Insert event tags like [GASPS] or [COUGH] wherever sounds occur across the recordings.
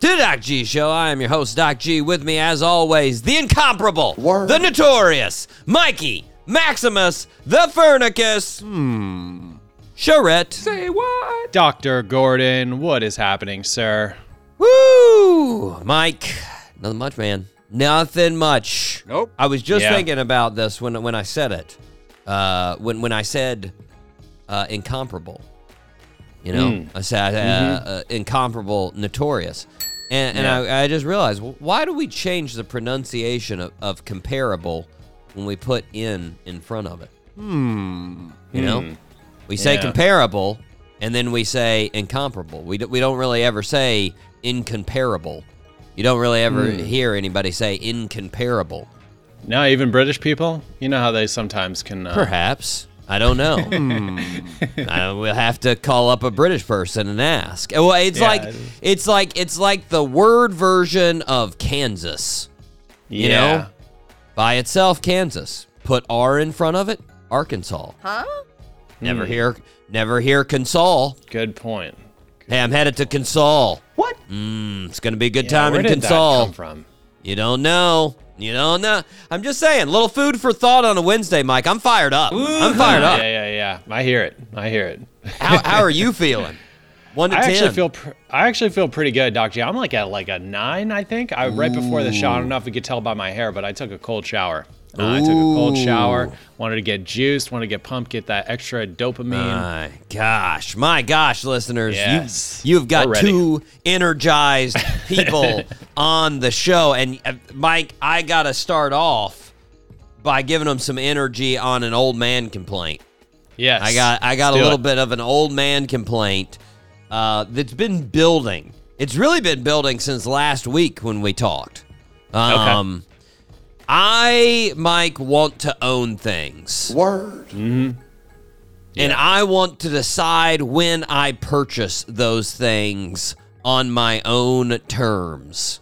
to the Doc G Show. I am your host, Doc G. With me, as always, the incomparable, the notorious Mikey Maximus, the Furnicus. Hmm. Charette. Say what? Dr. Gordon, what is happening, sir? Woo! Mike, nothing much, man. Nothing much. Nope. I was just Yeah. thinking about this when when I said it. Uh, when when I said uh, incomparable, you know, Mm. I said uh, uh, incomparable, notorious, and and. Yeah. I, I just realized why do we change the pronunciation of, of comparable when we put in in front of it? Hmm. You know, Hmm. we say Yeah. comparable, and then we say incomparable. We, d- we don't really ever say incomparable. You don't really ever Hmm. hear anybody say incomparable. Now, even British people, you know how they sometimes can. Uh, Perhaps. I don't know. I, hmm. [LAUGHS] uh, we'll have to call up a British person and ask. Well, it's Yeah. like it's like it's like the word version of Kansas. yeah. You know? By itself, Kansas. Put R in front of it, Arkansas. Huh? Never hmm. hear never hear Consol. Good point. Hey, I'm headed to Consol. What? Mm, it's gonna be a good Yeah, time where in did that Consol. come from? You don't know. You know. I'm just saying, little food for thought on a Wednesday, Mike. I'm fired up. I'm fired up. yeah, yeah. Yeah. I hear it. I hear it. How, how are you feeling? [LAUGHS] One to I ten. actually feel. Pr- I actually feel pretty good, Doc G. I'm like at like a nine, I think. I right before the show. I don't know if you could tell by my hair, but I took a cold shower. Uh, I took a cold shower. Wanted to get juiced. Wanted to get pumped. Get that extra dopamine. My gosh, my gosh, listeners, Yes. you, you've got two energized [LAUGHS] people on the show, and uh, Mike, I gotta start off by giving them some energy on an old man complaint. yes. I got I got a little it. bit of an old man complaint uh, that's been building. It's really been building since last week when we talked. Um, I, Mike, want to own things. Word. Mm-hmm. And I want to decide when I purchase those things on my own terms.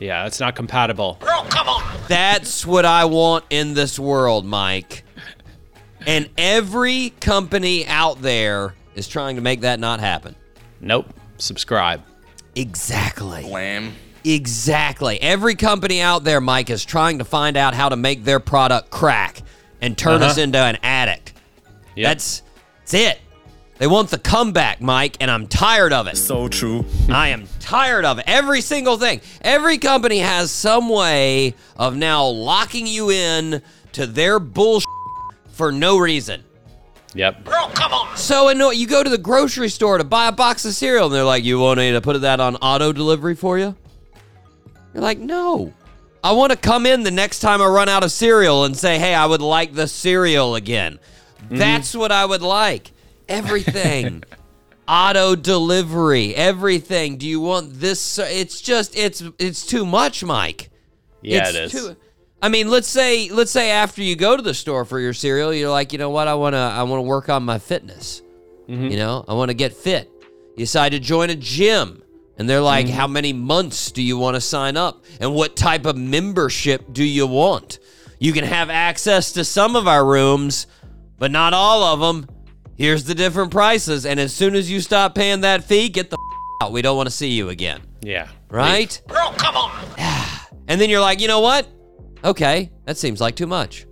Yeah, it's not compatible. Girl, come on. That's what I want in this world, Mike. And every company out there is trying to make that not happen. Nope. Subscribe. Exactly. Wham. Exactly. Every company out there, Mike, is trying to find out how to make their product crack and turn us Uh-huh. into an addict. Yep. That's that's it. They want the comeback, Mike, and I'm tired of it. So true. [LAUGHS] I am tired of it. Every single thing. Every company has some way of now locking you in to their bullshit for no reason. Yep. Girl, come on. So annoying. You go to the grocery store to buy a box of cereal, and they're like, "You want me to put that on auto delivery for you?" You're like, "No, I want to come in the next time I run out of cereal and say, "Hey, I would like the cereal again." That's what I would like. Everything. [LAUGHS] auto delivery, everything. Do you want this? It's just it's it's too much, Mike. Yeah, It's it is. too- I mean, let's say let's say after you go to the store for your cereal, you're like, you know what? I wanna I wanna work on my fitness. Mm-hmm. You know, I want to get fit. You decide to join a gym, and they're like, Mm-hmm. how many months do you want to sign up, and what type of membership do you want? You can have access to some of our rooms, but not all of them. Here's the different prices, and as soon as you stop paying that fee, get the f- out. We don't want to see you again Yeah. right? Bro, come on. [SIGHS] and then you're like, you know what? Okay, that seems like too much.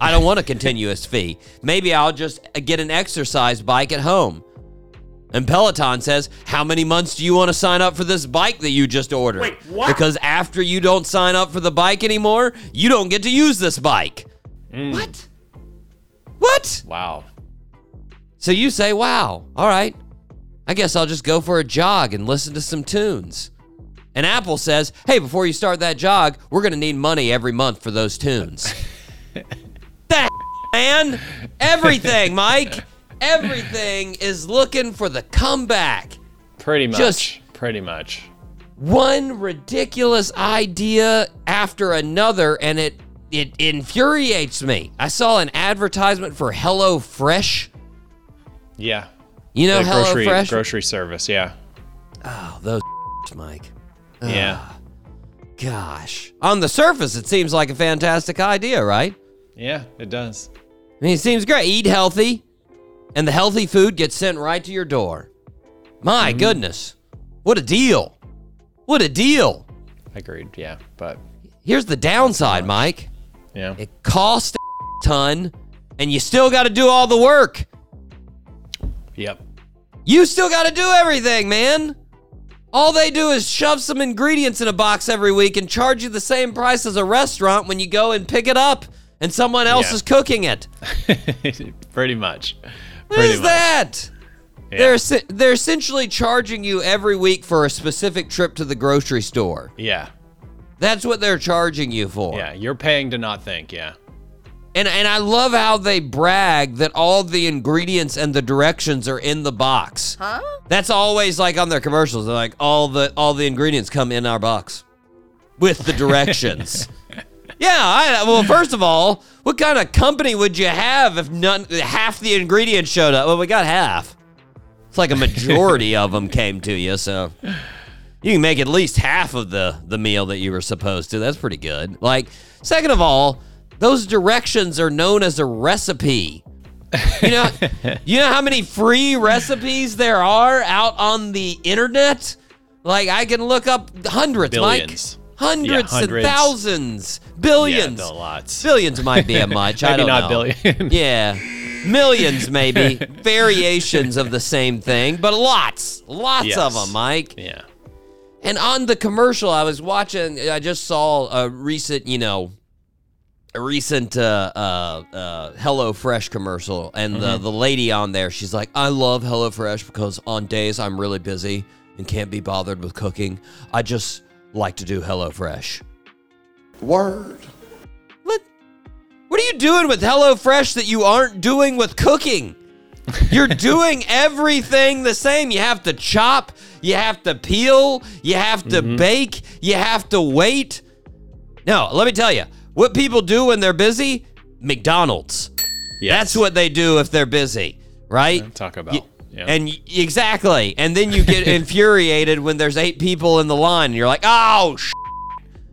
I don't want a [LAUGHS] continuous fee. Maybe I'll just get an exercise bike at home. And Peloton says, How many months do you want to sign up for this bike that you just ordered? Wait, what? Because after you don't sign up for the bike anymore, you don't get to use this bike. Mm. What? What? Wow. So you say, Wow, all right. I guess I'll just go for a jog and listen to some tunes. And Apple says, Hey, before you start that jog, we're going to need money every month for those tunes. [LAUGHS] that man, everything, Mike, [LAUGHS] everything is looking for the comeback. Pretty much. Just- pretty much. One ridiculous idea after another, and it it infuriates me. I saw an advertisement for Hello Fresh. Yeah. You know The Hello grocery Fresh? grocery service. Yeah. oh, those [LAUGHS] Mike. Yeah. Ah, gosh. On the surface, it seems like a fantastic idea, right? Yeah. It does. I mean, it seems great. Eat healthy, and the healthy food gets sent right to your door. My Mm-hmm. goodness. What a deal. What a deal. Agreed. Yeah. But Here's the downside, Mike. yeah. It costs a ton, and you still got to do all the work. Yep. You still got to do everything, man. All they do is shove some ingredients in a box every week and charge you the same price as a restaurant when you go and pick it up and someone else Yeah. is cooking it. [LAUGHS] Pretty much. What Pretty is much. that? Yeah. They're they're essentially charging you every week for a specific trip to the grocery store. Yeah. That's what they're charging you for. Yeah. You're paying to not think. Yeah. And and I love how they brag that all the ingredients and the directions are in the box. Huh? That's always like on their commercials. They're like all the all the ingredients come in our box with the [LAUGHS] directions. Yeah, I, well first of all, what kind of company would you have if none half the ingredients showed up? Well, we got half. It's like a majority of them came to you, so you can make at least half of the the meal that you were supposed to. That's pretty good. Like, second of all, those directions are known as a recipe. You know, [LAUGHS] you know how many free recipes there are out on the internet? Like I can look up hundreds, Billions. Mike. Hundreds, Yeah, and thousands, billions. Yeah. Lots. Billions might be a [LAUGHS] much. I don't not know. billion. [LAUGHS] Yeah. Millions, maybe. [LAUGHS] Variations of the same thing, but lots. Lots Yes. of them, Mike. Yeah. And on the commercial, I was watching, I just saw a recent, you know, a recent uh, uh, uh, HelloFresh commercial. And the, the lady on there, she's like, I love HelloFresh because on days I'm really busy and can't be bothered with cooking, I just like to do HelloFresh. Word. What? What are you doing with HelloFresh that you aren't doing with cooking? You're [LAUGHS] doing everything the same. You have to chop, you have to peel, you have to mm-hmm. bake, you have to wait. No, let me tell you, what people do when they're busy, McDonald's. Yes. That's what they do if they're busy, right? Taco Bell. Y- yeah. And y- exactly. And then you get [LAUGHS] infuriated when there's eight people in the line and you're like, oh, sh-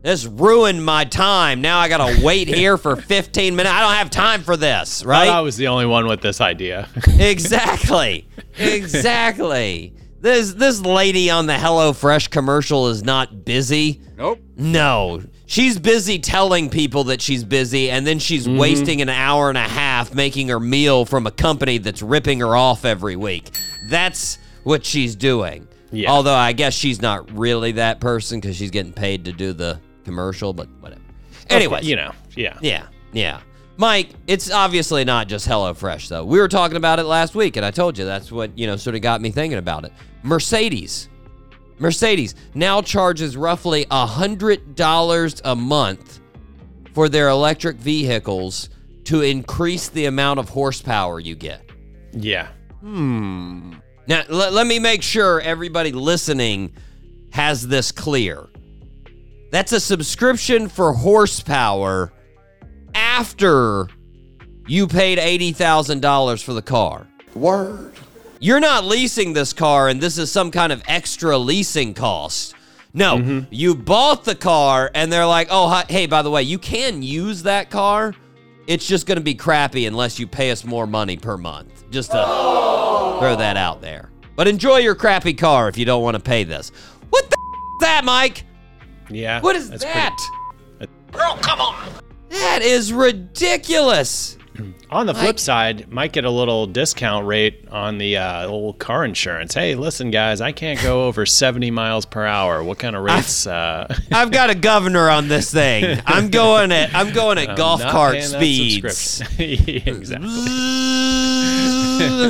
this ruined my time. Now I got to [LAUGHS] wait here for 15 minutes. I don't have time for this, Thought I was the only one with this idea. [LAUGHS] exactly. Exactly. This this lady on the HelloFresh commercial is not busy. Nope. No. She's busy telling people that she's busy, and then she's Mm-hmm. wasting an hour and a half making her meal from a company that's ripping her off every week. That's what she's doing. Yeah. Although I guess she's not really that person because she's getting paid to do the commercial, but whatever. Anyway, you know. Yeah. yeah, yeah. Mike, it's obviously not just HelloFresh, though. We were talking about it last week, and I told you that's what, you know, sort of got me thinking about it. Mercedes. Mercedes now charges roughly $100 a month for their electric vehicles to increase the amount of horsepower you get. Yeah. Hmm. Now, let, let me make sure everybody listening has this clear. That's a subscription for horsepower after you paid $80,000 for the car. Word. You're not leasing this car and this is some kind of extra leasing cost. No, mm-hmm. you bought the car and they're like, oh, hi- hey, by the way, you can use that car. It's just going to be crappy unless you pay us more money per month. Just to [GASPS] throw that out there. But enjoy your crappy car if you don't want to pay this. What the is that, Mike? Yeah. What is that's that? Girl, come on. That is ridiculous. [CLEARS THROAT] on the flip Like- side, might get a little discount rate on the uh, old car insurance. Hey, listen, guys, I can't go over 70 miles per hour. What kind of rates? Uh, [LAUGHS] I've got a governor on this thing. [LAUGHS] I'm going at I'm going at golf cart speeds. [LAUGHS] exactly.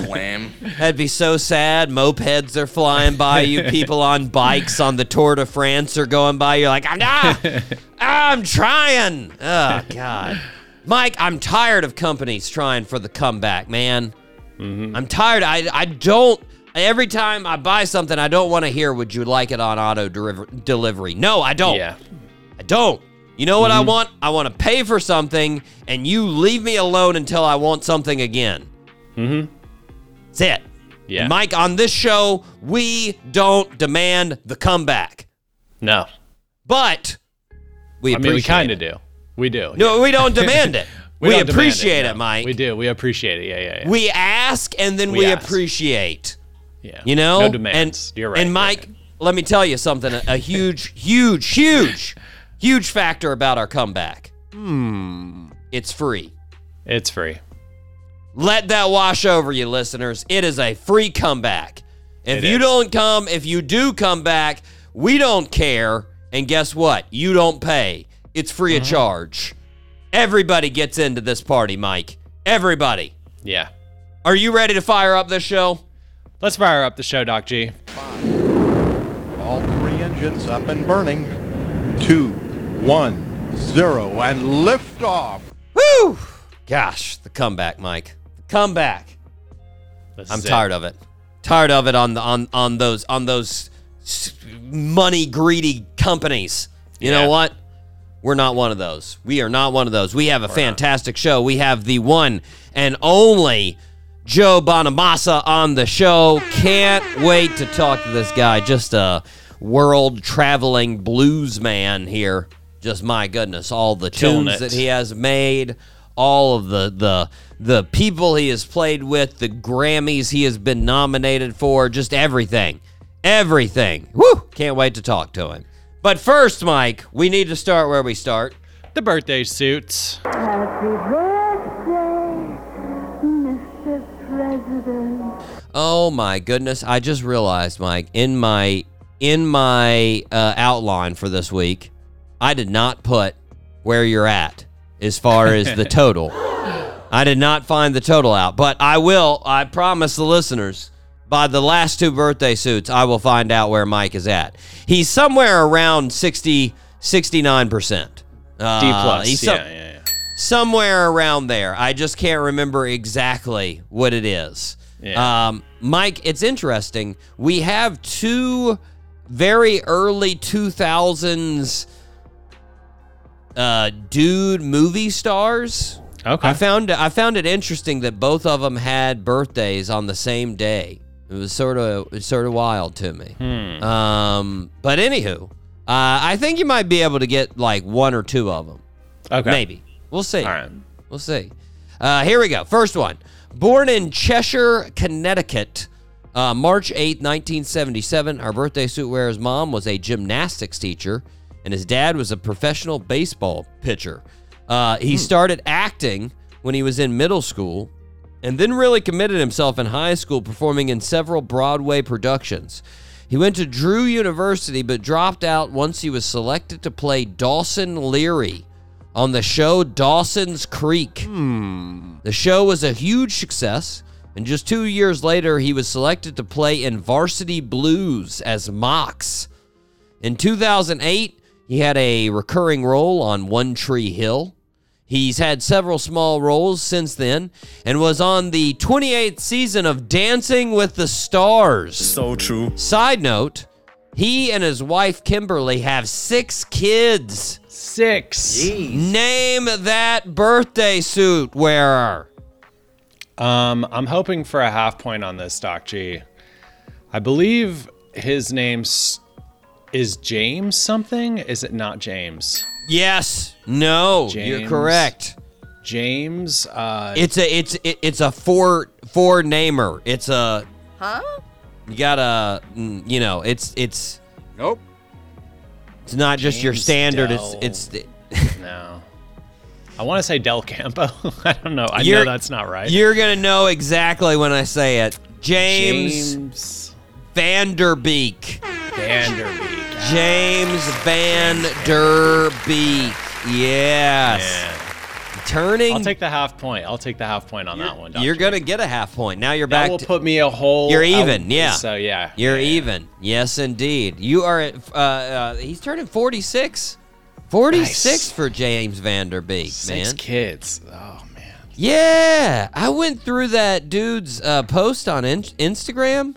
Wham. That'd be so sad. Mopeds are flying by you. People on bikes on the Tour de France are going by. You're like, I'm not. I'm trying. Oh God, Mike, I'm tired of companies trying for the comeback, man. I'm tired. I I don't. Every time I buy something, I don't want to hear, "Would you like it on auto deliver- delivery?" No, I don't. Yeah. I don't. You know what I want? I want to pay for something, and you leave me alone until I want something again. Mm-hmm. That's it. Yeah. And Mike, on this show, we don't demand the comeback, No. but we I mean, we kind of do. We do. No, we don't demand it. [LAUGHS] we don't appreciate it, no. Mike. We do. We appreciate it. Yeah, yeah, yeah. We ask and then we, We appreciate. yeah. You know? No demands. And, You're right. And Mike, let me tell you something. A, a huge, huge, huge, huge factor about our comeback. Hmm. It's free. it's free. Let that wash over you, listeners. It is a free comeback. If It you is. don't come, if you do come back, we don't care. And guess what? You don't pay. It's free Mm-hmm. of charge. Everybody gets into this party, Mike. Everybody. Yeah. Are you ready to fire up this show? Let's fire up the show, Doc G. All three engines up and burning. Two, one, zero, and lift off. Woo! Gosh, the comeback, Mike. The comeback. This I'm is it. tired of it. Tired of it on the on on those on those money greedy companies. You Yeah. know what? We're not one of those. We are not one of those. We have a fantastic show. We have the one and only Joe Bonamassa on the show. Can't wait to talk to this guy. Just a world traveling blues man here. Just my goodness, all the Killing tunes it. that he has made, all of the the the people he has played with, the Grammys he has been nominated for, just everything. Everything. Woo! Can't wait to talk to him. But first, Mike, we need to start where we start. The birthday suits. Happy birthday, Mr. President. Oh my goodness! I just realized, Mike, in my in my uh, outline for this week, I did not put where you're at as far as the [LAUGHS] total. I did not find the total out, but I will. I promise the listeners. By the last two birthday suits, I will find out where Mike is at. He's somewhere around 60, 69%. Uh, D plus. He's yeah, yeah, yeah. somewhere around there. I just can't remember exactly what it is. Yeah. Um, Mike, it's interesting. We have two very early 2000s uh, dude movie stars. Okay. I found I found it interesting that both of them had birthdays on the same day. It was sort of sort of wild to me. Hmm. Um, but anywho, uh, I think you might be able to get like one or two of them. okay. Maybe. We'll see. All right. We'll see. Uh, here we go. First one. Born in Cheshire, Connecticut, uh, March 8th, 1977. Our birthday suit wearer's mom was a gymnastics teacher, and his dad was a professional baseball pitcher. Uh, he started acting when he was in middle school and then really committed himself in high school, performing in several Broadway productions. He went to Drew University but dropped out once he was selected to play Dawson Leary on the show Dawson's Creek. Hmm. The show was a huge success, and just two years later, he was selected to play in Varsity Blues as Mox. In 2008, he had a recurring role on One Tree Hill. He's had several small roles since then and was on the 28th season of Dancing with the Stars. So true. Side note, he and his wife Kimberly have six kids. Six. Name that birthday suit wearer. Um, I'm hoping for a half point on this, Doc G. I believe his name is James something. Is it not James? Yes. No. You're correct. James. Uh, It's a it's it, it's a four four namer. It's a Huh? you gotta mm, you know it's it's Nope. it's not just your standard. Dell. It's it's [LAUGHS] no. I want to say Del Campo. [LAUGHS] I don't know. I You're- know that's not right. you're gonna know exactly when I say it. James, James Van Der Beek. Vanderbeek. James Van Der Beek. Yes. Yeah. Turning. I'll take the half point. I'll take the half point on that one. Doc you're gonna get a half point. Now you're That back. will to, put me a whole. You're out- even, yeah. So yeah. You're yeah. even. Yes, indeed. You are at. Uh, uh, he's turning 46. 46 Nice. for James Van Der Beek, Six man. kids. Oh man. Yeah, I went through that dude's uh, post on in- Instagram.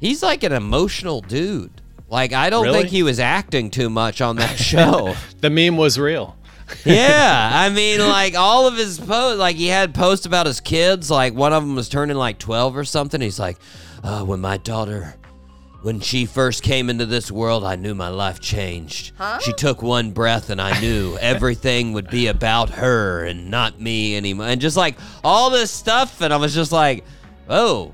He's like an emotional dude. Like I don't Really? think he was acting too much on that [LAUGHS] show. The meme was real. yeah, [LAUGHS] I mean, like all of his posts, like he had posts about his kids. Like one of them was turning like twelve or something. He's like, uh, "When my daughter, when she first came into this world, I knew my life changed. She took one breath, and I knew [LAUGHS] everything would be about her and not me anymore. And just like all this stuff, and I was just like, "Oh,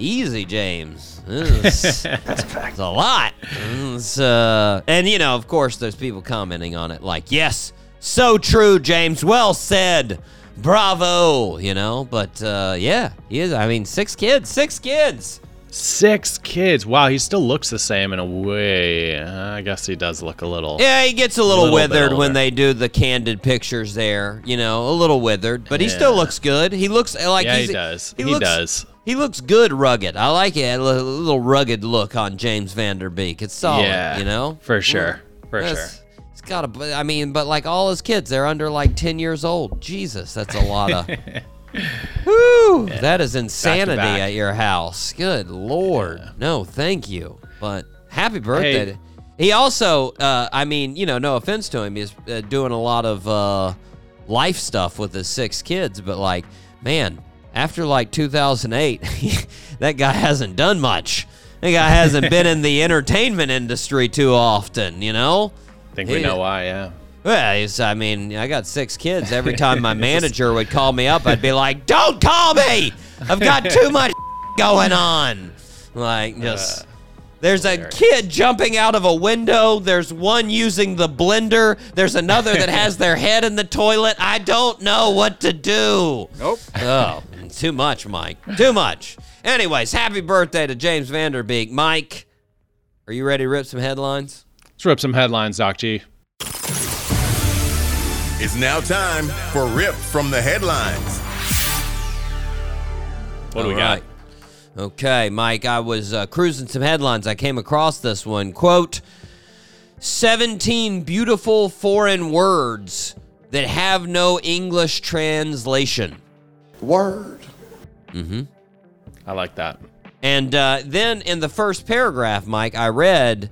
easy, James. This- [LAUGHS] It's a lot. It's, uh, and you know, of course, there's people commenting on it like, "Yes, so true, James. Well said. Bravo." You know, but uh, yeah, he is. I mean, six kids, six kids. Six kids. Wow, he still looks the same in a way. Uh, I guess he does look a little. Yeah, he gets a little, Little withered when they do the candid pictures there. You know, a little withered, but he still looks good. He looks like Yeah, he does. He looks, does. He looks good, rugged. I like it. A little rugged look on James Van Der Beek. It's solid. yeah, you know, for sure, for sure. That's- He's got a. I mean, but like all his kids, they're under like ten years old. Jesus, that's a lot of. [LAUGHS] Whew, that is insanity back. at your house. Good lord, no, thank you. But happy birthday. Hey. He also, uh, I mean, you know, no offense to him, he's uh, doing a lot of uh, life stuff with his six kids. But like, man, after like 2008, [LAUGHS] that guy hasn't done much. That guy hasn't been in the entertainment industry too often, you know. I think we He- know why. Yeah. Well, he's, I mean, I got six kids. Every time my [LAUGHS] manager would call me up, I'd be like, "Don't call me! I've got too much [LAUGHS] going on." Like, just there's a kid jumping out of a window. There's one using the blender. There's another that has their head in the toilet. I don't know what to do. Nope. [LAUGHS] Oh, too much, Mike. Too much. Anyways, happy birthday to James Van Der Beek. Mike, are you ready to rip some headlines? Let's rip some headlines, Doc G. It's now time for Rip from the Headlines. What do we All got? Right. Okay, Mike, I was uh, cruising some headlines. I came across this one. Quote 17 beautiful foreign words that have no English translation. Word. Mm hmm. I like that. And uh, then in the first paragraph, Mike, I read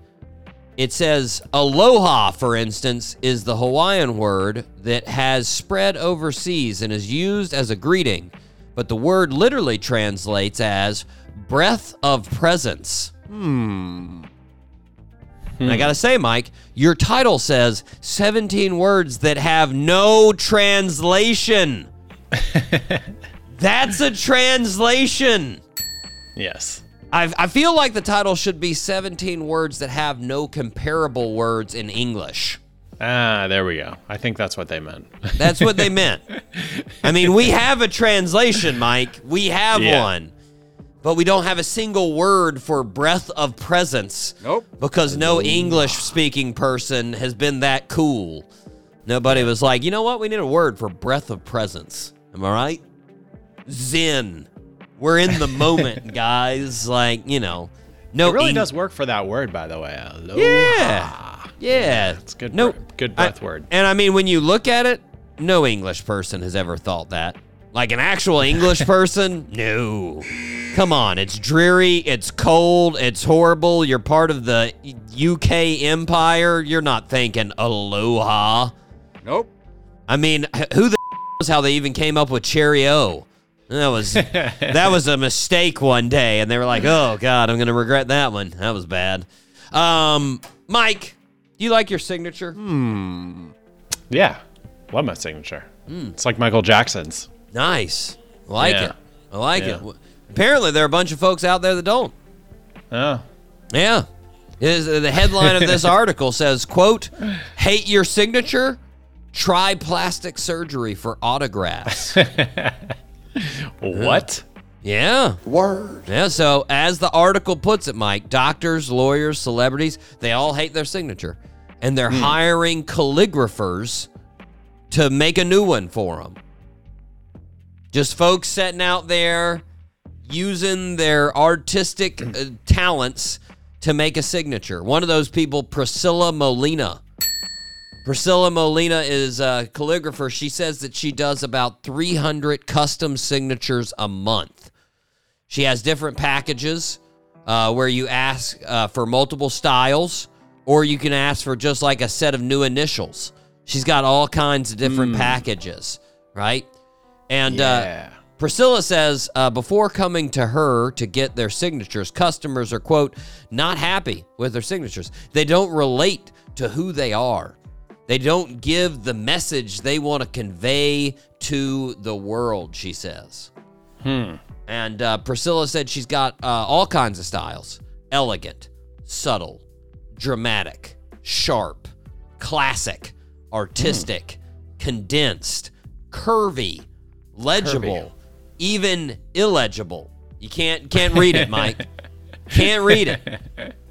it says aloha, for instance, is the Hawaiian word that has spread overseas and is used as a greeting, but the word literally translates as breath of presence. Hmm. And I gotta say, Mike, your title says 17 words that have no translation. [LAUGHS] That's a translation. Yes. I, I feel like the title should be 17 words that have no comparable words in English. Ah, there we go. I think that's what they meant. That's what they meant. [LAUGHS] I mean, we have a translation, Mike. We have Yeah. one. But we don't have a single word for breath of presence. Nope. Because no English speaking person has been that cool. Nobody was like, you know what? We need a word for breath of presence. Am I right? Zen. We're in the [LAUGHS] moment, guys. Like, you know, no It really Eng- does work for that word, by the way. Aloha. Yeah. Yeah. It's good. No, word- good I- breath word. And I mean, when you look at it, no English person has ever thought that. Like an actual English [LAUGHS] person? No. Come on. It's dreary. It's cold. It's horrible. You're part of the UK empire. You're not thinking aloha. Nope. I mean, who the [LAUGHS] knows how they even came up with Cheerio? That was that was a mistake one day, and they were like, "Oh God, I'm gonna regret that one. That was bad." Um, Mike, do you like your signature? Hmm. Yeah. Love my signature. Hmm. It's like Michael Jackson's. Nice, I like Yeah. it. I like Yeah. it. Apparently, there are a bunch of folks out there that don't. Oh. Yeah. Is uh, the headline of this [LAUGHS] article says, "quote Hate your signature? Try plastic surgery for autographs." [LAUGHS] What? yeah. Word. Yeah, so as the article puts it, Mike, doctors, lawyers, celebrities, they all hate their signature. And they're hmm. hiring calligraphers to make a new one for them. Just folks sitting out there using their artistic uh, talents to make a signature. One of those people, Priscilla Molina. Priscilla Molina is a calligrapher. She says that she does about 300 custom signatures a month. She has different packages. uh, where you ask uh, for multiple styles, or you can ask for just like a set of new initials. She's got all kinds of different packages, right? And uh, Priscilla says uh, before coming to her to get their signatures, customers are, quote, not happy with their signatures. They don't relate to who they are. They don't give the message they want to convey to the world, she says. And uh, Priscilla said she's got uh, all kinds of styles elegant, subtle, dramatic, sharp, classic, artistic, condensed, curvy, legible, even illegible. You can't can't read it, Mike. can't read it. [LAUGHS]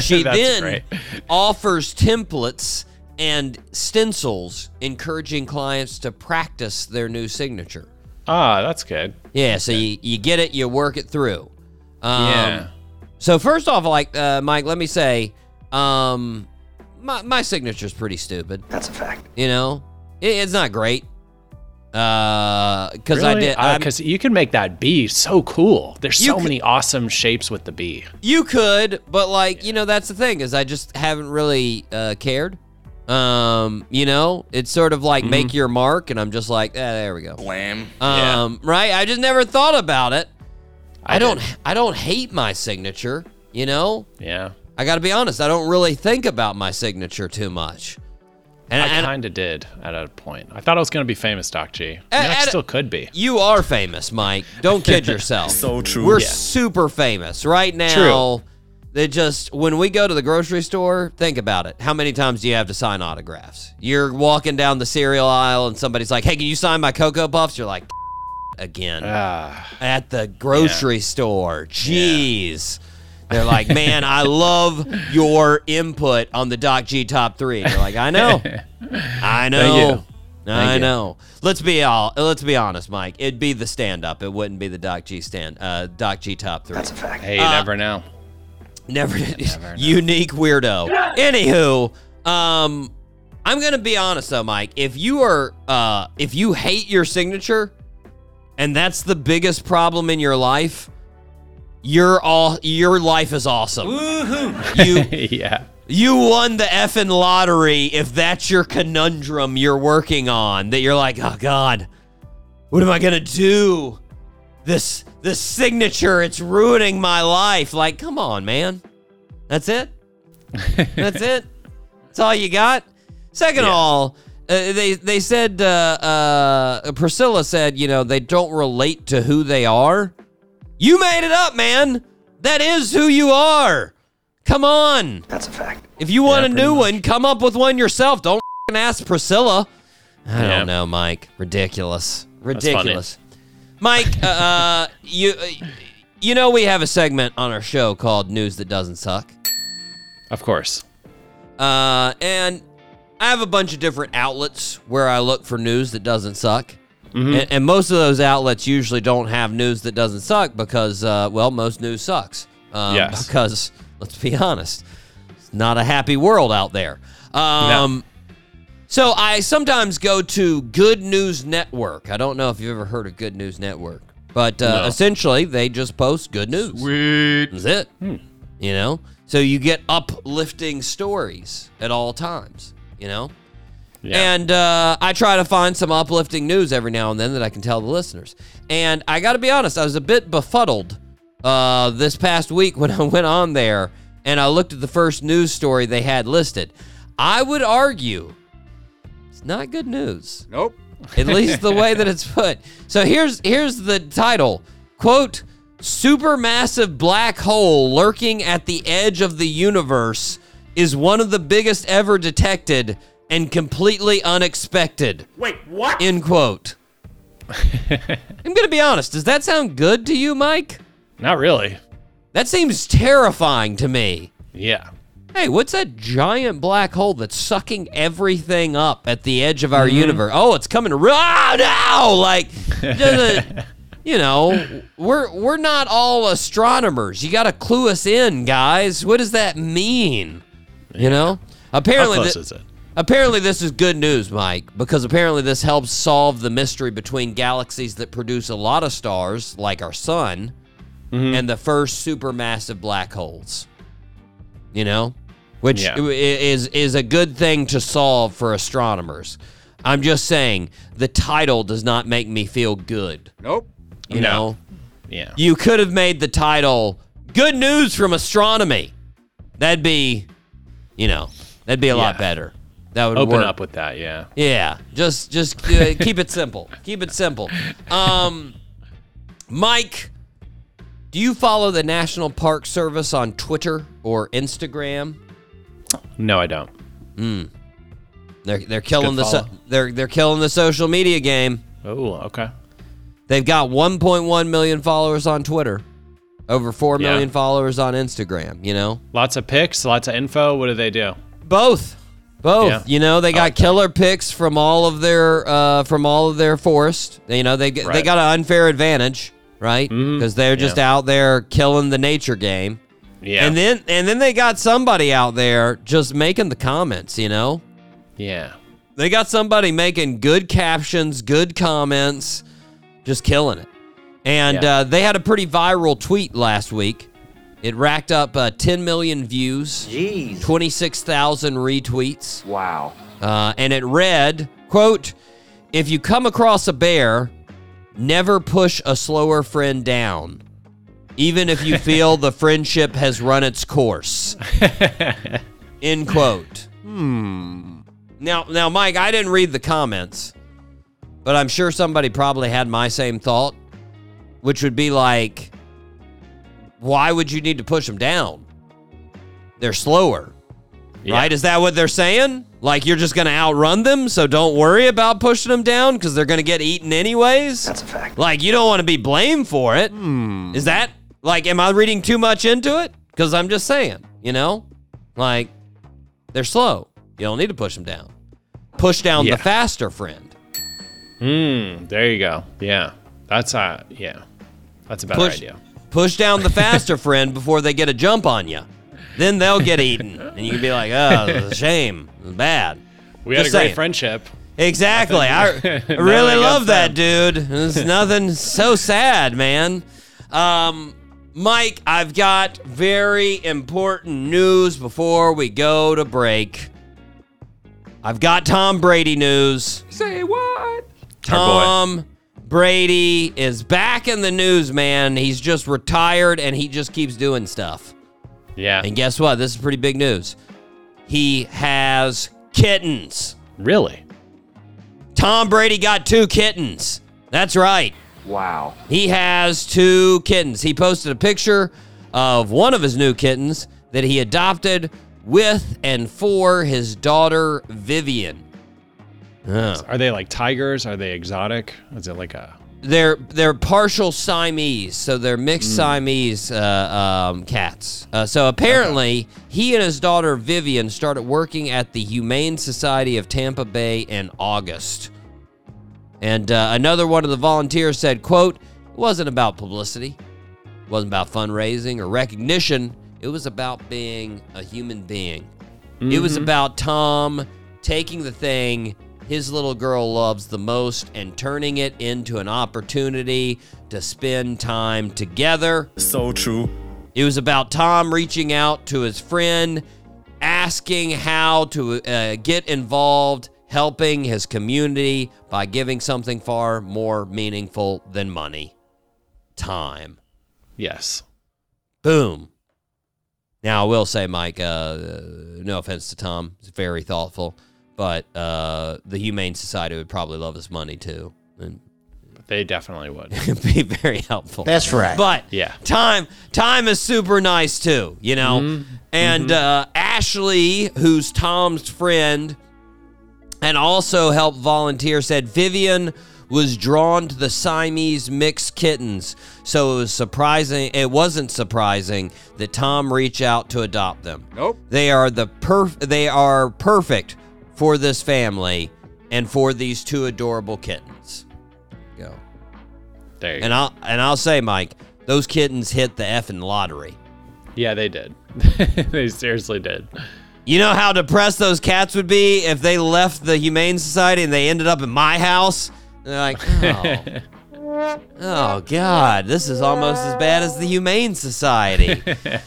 She then great. offers templates and stencils encouraging clients to practice their new signature. Ah, that's good. Yeah, so you, you get it, you work it through. Um, yeah. So first off, like uh, Mike, let me say, um, my my signature's pretty stupid. That's a fact. You know, it, it's not great. Uh, because I Really? did. I'm- Because you can make that bee so cool. There's so c- many awesome shapes with the bee. You could, but like you know, that's the thing is I just haven't really uh, cared. Um, you know, it's sort of like Mm-hmm. make your mark, and I'm just like, eh, there we go. Blam. Um, right? I just never thought about it. I, I don't. did. I don't hate my signature. You know, Yeah. I got to be honest. I don't really think about my signature too much. And, I kind of did at a point. I thought I was going to be famous, Doc G. I, mean, I still could be. you are famous, Mike. Don't kid [LAUGHS] yourself. So true. We're Yeah. super famous right now. True. They just when we go to the grocery store, think about it. How many times do you have to sign autographs? You're walking down the cereal aisle and somebody's like, "Hey, can you sign my Cocoa Puffs?" You're like, "Again." Ah, At the grocery store. Jeez. They're like, "Man, I love your input on the Doc G top 3." You're like, "I know." I know. you. I you. know. Let's be all. Let's be honest, Mike. It'd be the stand up. It wouldn't be the Doc G stand. Uh, Doc G top three. That's a fact. hey, you Uh, never know. Never, [LAUGHS] unique weirdo. Anywho, um, I'm gonna be honest though, Mike. If you are, uh, if you hate your signature, and that's the biggest problem in your life, you're all your life is awesome. You [LAUGHS] yeah. you won the effing lottery if that's your conundrum you're working on. That you're like, oh God, what am I gonna do? This this signature, it's ruining my life. Like, come on, man. That's it. [LAUGHS] That's it. That's all you got. Second of Yeah. all, uh, they they said uh, uh, Priscilla said, you know, they don't relate to who they are. You made it up, man. That is who you are. Come on. That's a fact. If you want Yeah, a new much. one, come up with one yourself. Don't f***ing ask Priscilla. I Yeah. don't know, Mike. Ridiculous. Ridiculous. Mike, uh, uh, you you know we have a segment on our show called News That Doesn't Suck. Of course. Uh, and I have a bunch of different outlets where I look for news that doesn't suck. Mm-hmm. And, and most of those outlets usually don't have news that doesn't suck because, uh, well, most news sucks. Um, Yes. Because, let's be honest, it's not a happy world out there. Um, So I sometimes go to Good News Network. I don't know if you've ever heard of Good News Network, but uh, No. essentially they just post good news. Sweet. That's it. Hmm. You know? So you get uplifting stories at all times, you know? Yeah. And uh, I try to find some uplifting news every now and then that I can tell the listeners. And I got to be honest, I was a bit befuddled uh, this past week [LAUGHS] when I went on there and I looked at the first news story they had listed. I would argue it's not good news. Nope. At least the way that it's put. So here's here's the title. Quote Supermassive black hole lurking at the edge of the universe is one of the biggest ever detected and completely unexpected. Wait, what? End quote. [LAUGHS] I'm gonna be honest. Does that sound good to you, Mike? Not really. That seems terrifying to me. Yeah. Hey, what's that giant black hole that's sucking everything up at the edge of our mm-hmm. universe? Oh, it's coming. Re- oh, ah, no! Like, doesn't- [LAUGHS] you know, we're we're not all astronomers. You got to clue us in, guys. What does that mean? You know, How apparently, close thi- is it? Apparently this is good news, Mike, because apparently this helps solve the mystery between galaxies that produce a lot of stars, like our sun, Mm-hmm. and the first supermassive black holes. You know, which Yeah. is is a good thing to solve for astronomers. I'm just saying the title does not make me feel good. Nope. You No. know, Yeah. you could have made the title "Good News from Astronomy." That'd be, you know, that'd be a lot better. That would Open work. up with that. Yeah. Yeah, just just uh, keep it simple. Keep it simple. Um, Mike, do you follow the National Park Service on Twitter or Instagram? No, I don't. They're they're killing the so, they're they're killing the social media game. Oh, okay. They've got 1.1 million followers on Twitter, over four Yeah. million followers on Instagram. You know, Lots of pics, lots of info. What do they do? both, both. Yeah. You know, they got killer picks from all of their uh, from all of their forest. You know, they they got an unfair advantage, right? Because they're just Yeah. out there killing the nature game. Yeah. And then and then they got somebody out there just making the comments. You know, yeah. they got somebody making good captions, good comments, just killing it. And Yeah. uh, they had a pretty viral tweet last week. It racked up uh, 10 million views, Jeez. 26,000 retweets. Wow. Uh, and it read, quote, if you come across a bear, never push a slower friend down, even if you feel the friendship has run its course. [LAUGHS] End quote. Hmm. Now, now, Mike, I didn't read the comments, but I'm sure somebody probably had my same thought, which would be like, why would you need to push them down? They're slower. Yeah. Right? Is that what they're saying? Like you're just going to outrun them, so don't worry about pushing them down because they're going to get eaten anyways? That's a fact. Like you don't want to be blamed for it. Is that like am I reading too much into it? Because I'm just saying, you know, like they're slow. You don't need to push them down. Push down Yeah. the faster friend. Hmm. There you go. Yeah. That's uh. Yeah. That's a better Push, idea. Push down the faster friend before they get a jump on you. Then they'll get eaten, and you can be like, "Oh, it's a shame, bad." We had Just a great friendship. Exactly. I, I [LAUGHS] really [LAUGHS] love against that, dude. There's [LAUGHS] nothing so sad, man. Um, Mike, I've got very important news before we go to break. I've got Tom Brady news. Say what? Tom Brady is back in the news, man. He's just retired and he just keeps doing stuff. Yeah. And guess what? This is pretty big news. He has kittens. Really? Tom Brady got two kittens. That's right. Wow. He has two kittens. He posted a picture of one of his new kittens that he adopted with and for his daughter Vivian. Oh. Are they like tigers? Are they exotic? Is it like a? They're they're partial Siamese, so they're mixed Siamese uh, um, cats. Uh, so apparently, he and his daughter Vivian started working at the Humane Society of Tampa Bay in August. And uh, another one of the volunteers said, "quote It wasn't about publicity, it wasn't about fundraising or recognition. It was about being a human being. It was about Tom taking the thing his little girl loves the most and turning it into an opportunity to spend time together. So true. It was about Tom reaching out to his friend, asking how to uh, get involved, helping his community by giving something far more meaningful than money time. Yes. Boom. Now I will say, Mike. Uh, no offense to Tom, he's very thoughtful, but uh, the Humane Society would probably love his money too, and They definitely would. [LAUGHS] be very helpful. That's right. But Yeah. time time is super nice too, you know. And uh, Ashley, who's Tom's friend, and also helped volunteer, said Vivian was drawn to the Siamese mixed kittens, so it was surprising. It wasn't surprising that Tom reached out to adopt them. Nope. They are the perf- They are perfect for this family and for these two adorable kittens. Go. There you And go. I'll and I'll say, Mike, those kittens hit the effing lottery. Yeah, they did. [LAUGHS] they seriously did. You know how depressed those cats would be if they left the Humane Society and they ended up in my house? They're like, [LAUGHS] oh, Oh God, this is almost as bad as the Humane Society. [LAUGHS] but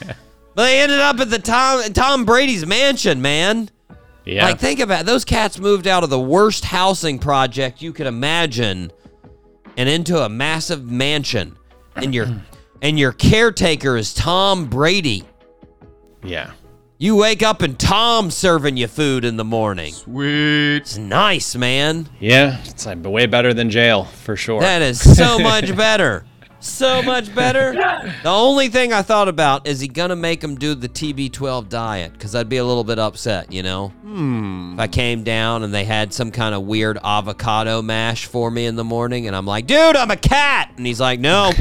they ended up at the Tom Tom Brady's mansion, man. Yeah. Like think about it. those cats moved out of the worst housing project you could imagine and into a massive mansion. And your [CLEARS THROAT] and your caretaker is Tom Brady. yeah. You wake up and Tom's serving you food in the morning. Sweet. It's nice, man. Yeah. It's like way better than jail for sure. That is so [LAUGHS] much better. So much better. [LAUGHS] The only thing I thought about is he gonna make him do the TB12 diet? Because I'd be a little bit upset, you know. Hmm. If I came down and they had some kind of weird avocado mash for me in the morning, and I'm like, dude, I'm a cat, and he's like, no,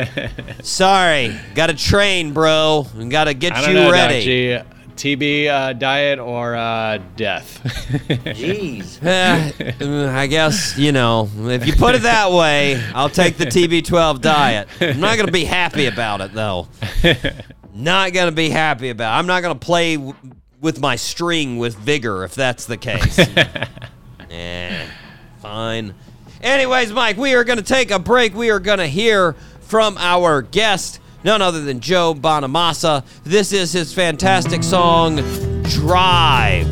[LAUGHS] sorry, got to train, bro, and got to get I don't you know, ready. Doc G. TB uh, diet or uh, death. [LAUGHS] Jeez. [LAUGHS] Eh, I guess, you know, if you put it that way, I'll take the TB12 diet. I'm not going to be happy about it, though. Not going to be happy about it. I'm not going to play w- with my string with vigor if that's the case. [LAUGHS] eh, fine. Anyways, Mike, we are going to take a break. We are going to hear from our guest, none other than Joe Bonamassa. This is his fantastic song, Drive.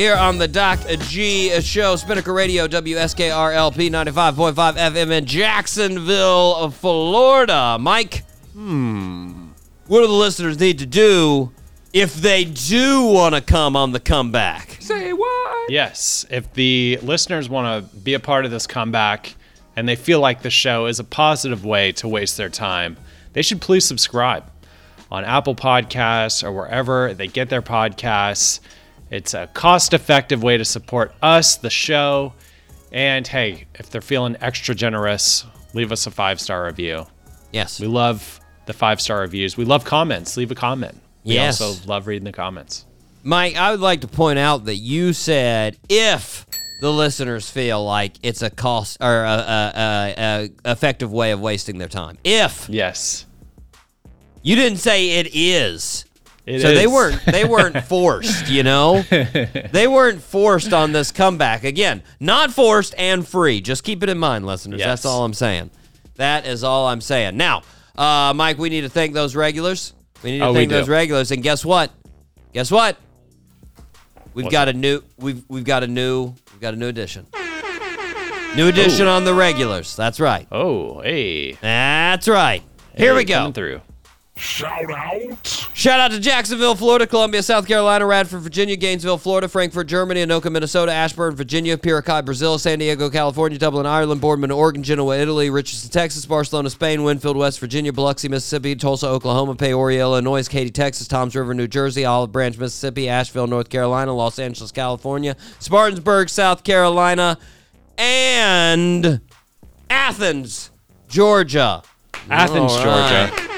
Here on the Doc G Show, Spinnaker Radio, WSKRLP 95.5 FM in Jacksonville, Florida. Mike, hmm, what do the listeners need to do if they do want to come on the comeback? Say what? Yes, if the listeners want to be a part of this comeback and they feel like the show is a positive way to waste their time, they should please subscribe on Apple Podcasts or wherever they get their podcasts. It's a cost effective way to support us, the show. And hey, if they're feeling extra generous, leave us a five star review. Yes. We love the five star reviews. We love comments. Leave a comment. We Yes. also love reading the comments. Mike, I would like to point out that you said if the listeners feel like it's a cost or a, a, a, a effective way of wasting their time. If Yes. you didn't say it is. It so they weren't they weren't [LAUGHS] forced, you know? [LAUGHS] they weren't forced on this comeback. Again, not forced and free. Just keep it in mind, listeners. That's all I'm saying. That is all I'm saying. Now, uh, Mike, we need to thank those regulars. We need to Oh, thank those regulars. And guess what? Guess what? We've What's got a new we've we've got a new we've got a new edition. New edition on the regulars. That's right. Oh, hey. That's right. Here we go. Through. Shout out Shout out to Jacksonville, Florida, Columbia, South Carolina, Radford, Virginia, Gainesville, Florida, Frankfurt, Germany, Anoka, Minnesota, Ashburn, Virginia, Piracai, Brazil, San Diego, California, Dublin, Ireland, Boardman, Oregon, Genoa, Italy, Richardson, Texas, Barcelona, Spain, Winfield, West Virginia, Biloxi, Mississippi, Tulsa, Oklahoma, Peoria, Illinois, Katy, Texas, Toms River, New Jersey, Olive Branch, Mississippi, Asheville, North Carolina, Los Angeles, California, Spartansburg, South Carolina, and Athens, Georgia. Athens, All right. Georgia.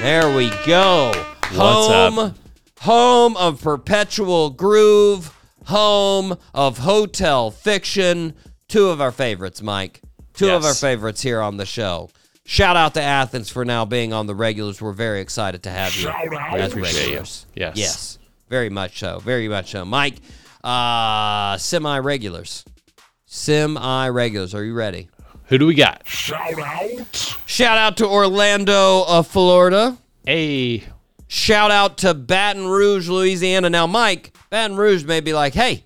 There we go. What's home, up? home of perpetual groove, home of hotel fiction. Two of our favorites, Mike. Two of our favorites here on the show. Shout out to Athens for now being on the regulars. We're very excited to have you as Appreciate you. regulars. Yes. Yes. Very much so. Very much so. Mike, uh, semi regulars. Semi regulars. Are you ready? Who do we got? Shout out Shout out to Orlando, uh, Florida. Hey. Shout out to Baton Rouge, Louisiana. Now, Mike, Baton Rouge may be like, hey,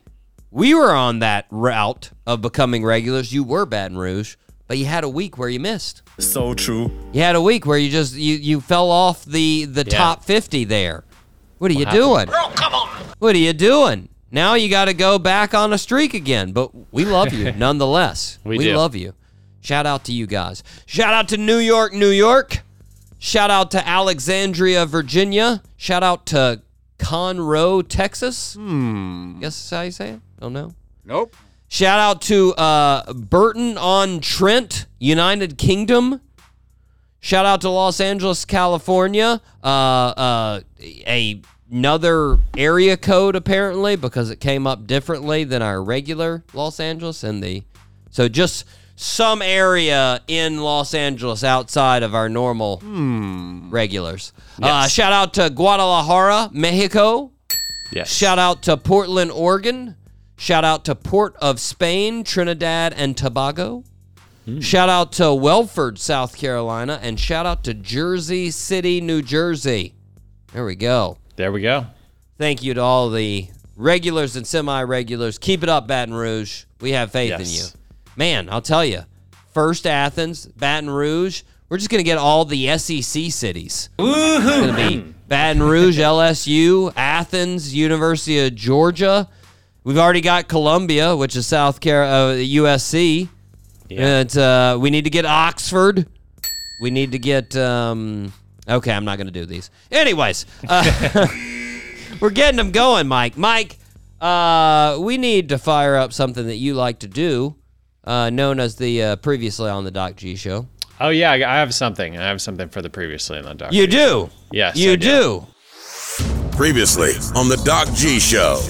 we were on that route of becoming regulars. You were Baton Rouge, but you had a week where you missed. So true. You had a week where you just you you fell off the the Yeah. top 50 there. What are you happened? doing? come on. What are you doing? Now you got to go back on a streak again, but we love you [LAUGHS] nonetheless. We do. love you. Shout out to you guys. Shout out to New York, New York. Shout out to Alexandria, Virginia. Shout out to Conroe, Texas. Hmm. Guess that's how you say it? Don't know. Nope. Shout out to uh, Burton on Trent, United Kingdom. Shout out to Los Angeles, California. Uh, uh, a, another area code apparently because it came up differently than our regular Los Angeles and the so just some area in Los Angeles outside of our normal regulars. Uh, shout out to Guadalajara, Mexico. Yes. Shout out to Portland, Oregon. Shout out to Port of Spain, Trinidad and Tobago. Shout out to Wellford, South Carolina. And shout out to Jersey City, New Jersey. There we go. There we go. Thank you to all the regulars and semi regulars. Keep it up, Baton Rouge. We have faith in you. Man, I'll tell you. First Athens, Baton Rouge. We're just going to get all the SEC cities. It's going to be Baton Rouge, LSU, Athens, University of Georgia. We've already got Columbia, which is South Carolina, uh, USC. Yeah. And, uh, we need to get Oxford. We need to get. Um, okay, I'm not going to do these. Anyways, uh, [LAUGHS] we're getting them going, Mike. Mike, uh, we need to fire up something that you like to do, uh, known as the uh, previously on the Doc G show. Oh yeah, I I have something. I have something for the previously on the doc. You do. Yes, You I do. do. Previously on the Doc G Show.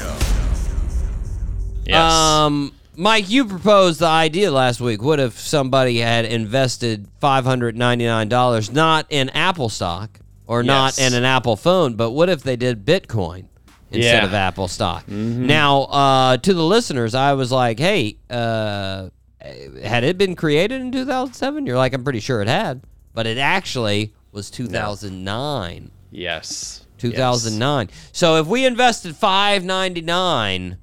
Yes. Um, Mike, you proposed the idea last week. What if somebody had invested five hundred ninety nine dollars not in Apple stock or not Yes. in an Apple phone, but what if they did Bitcoin instead Yeah. of Apple stock? Now, uh, to the listeners, I was like, hey, uh, had it been created in two thousand seven? You're like, I'm pretty sure it had, but it actually was two thousand nine. yes. 2009. So if we invested 599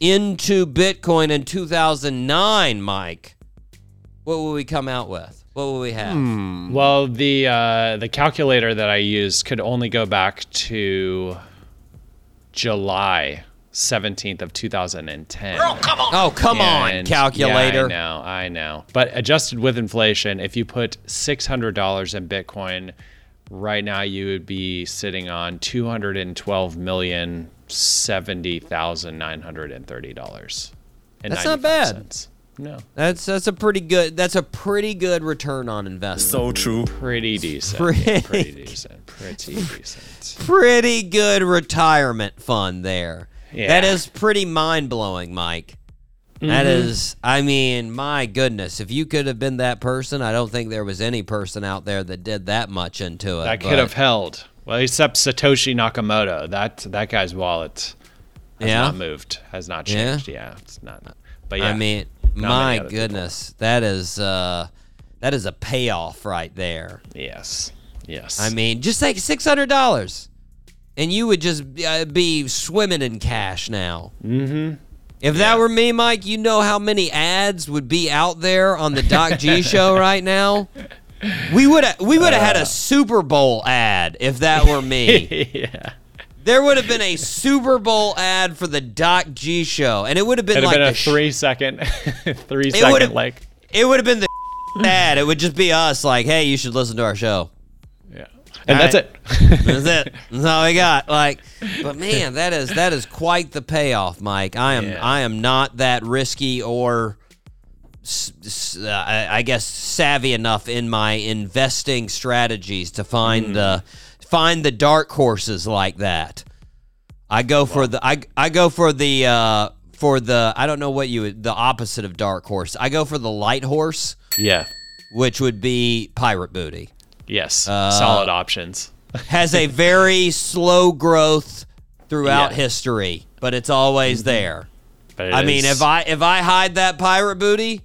into Bitcoin in 2009, Mike, what will we come out with? What will we have? Well, the uh, the calculator that I used could only go back to July 17th of 2010. Oh, come on, And- calculator. Yeah, I know, I know. But adjusted with inflation, if you put six hundred dollars in Bitcoin, right now you would be sitting on two hundred and twelve million seventy thousand nine hundred and thirty dollars. That's not bad. No, That's that's a pretty good that's a pretty good return on investment. So true. pretty decent. Pretty- Yeah, pretty [LAUGHS] decent. Pretty decent. pretty good retirement fund there. Yeah. That is pretty mind blowing, Mike. That Mm-hmm. is, I mean, my goodness. If you could have been that person, I don't think there was any person out there that did that much into it. That could but- have held. Well, except Satoshi Nakamoto. That that guy's wallet has Yeah? not moved. Has not changed. Yeah, it's not. But yeah, I mean, my many other people. goodness, that is uh, that is a payoff right there. yes, yes. I mean, just like six hundred dollars, and you would just uh, be swimming in cash now. Mm-hmm. If that were me, Mike, you know how many ads would be out there on the Doc G [LAUGHS] show right now. We would have we would have had a Super Bowl ad if that were me. [LAUGHS] yeah. there would have been a Super Bowl ad for the Doc G show, and it would have been It'd like have been a sh- three second, [LAUGHS] three second like. it would have been the ad. It would just be us like, hey, you should listen to our show. Yeah. And All that's right. it. [LAUGHS] That's it. That's all we got. Like, but [LAUGHS] man, that is that is quite the payoff, Mike. I am Yeah. I am not that risky or, s- s- uh, I I guess, savvy enough in my investing strategies to find uh, find the dark horses like that. I go for the I I go for the uh, for the I don't know what you the opposite of dark horse. I go for the light horse, yeah. which would be pirate booty Yes. Uh, Solid options. has a very slow growth throughout Yeah. history, but it's always there. It I mean, if I if I hide that pirate booty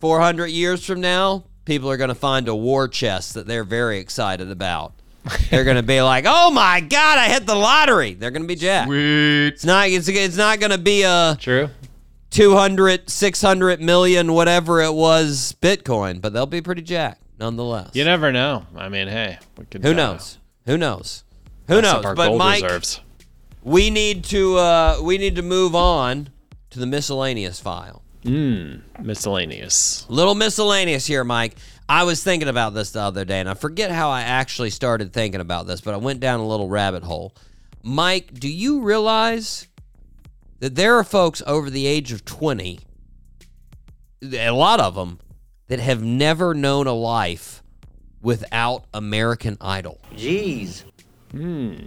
400 years from now, people are going to find a war chest that they're very excited about. They're going to be like, "Oh my god, I hit the lottery." They're going to be jacked. It's not it's, it's not going to be a True. 200, 600 million whatever it was Bitcoin, but they'll be pretty jacked nonetheless. You never know. I mean, hey. Who knows? Who knows? Who knows? But Mike, reserves. we need to uh, we need to move on to the miscellaneous file. Miscellaneous. Little miscellaneous here, Mike. I was thinking about this the other day, and I forget how I actually started thinking about this, but I went down a little rabbit hole. Mike, do you realize that there are folks over the age of 20, a lot of them, that have never known a life without American Idol? Jeez. Hmm.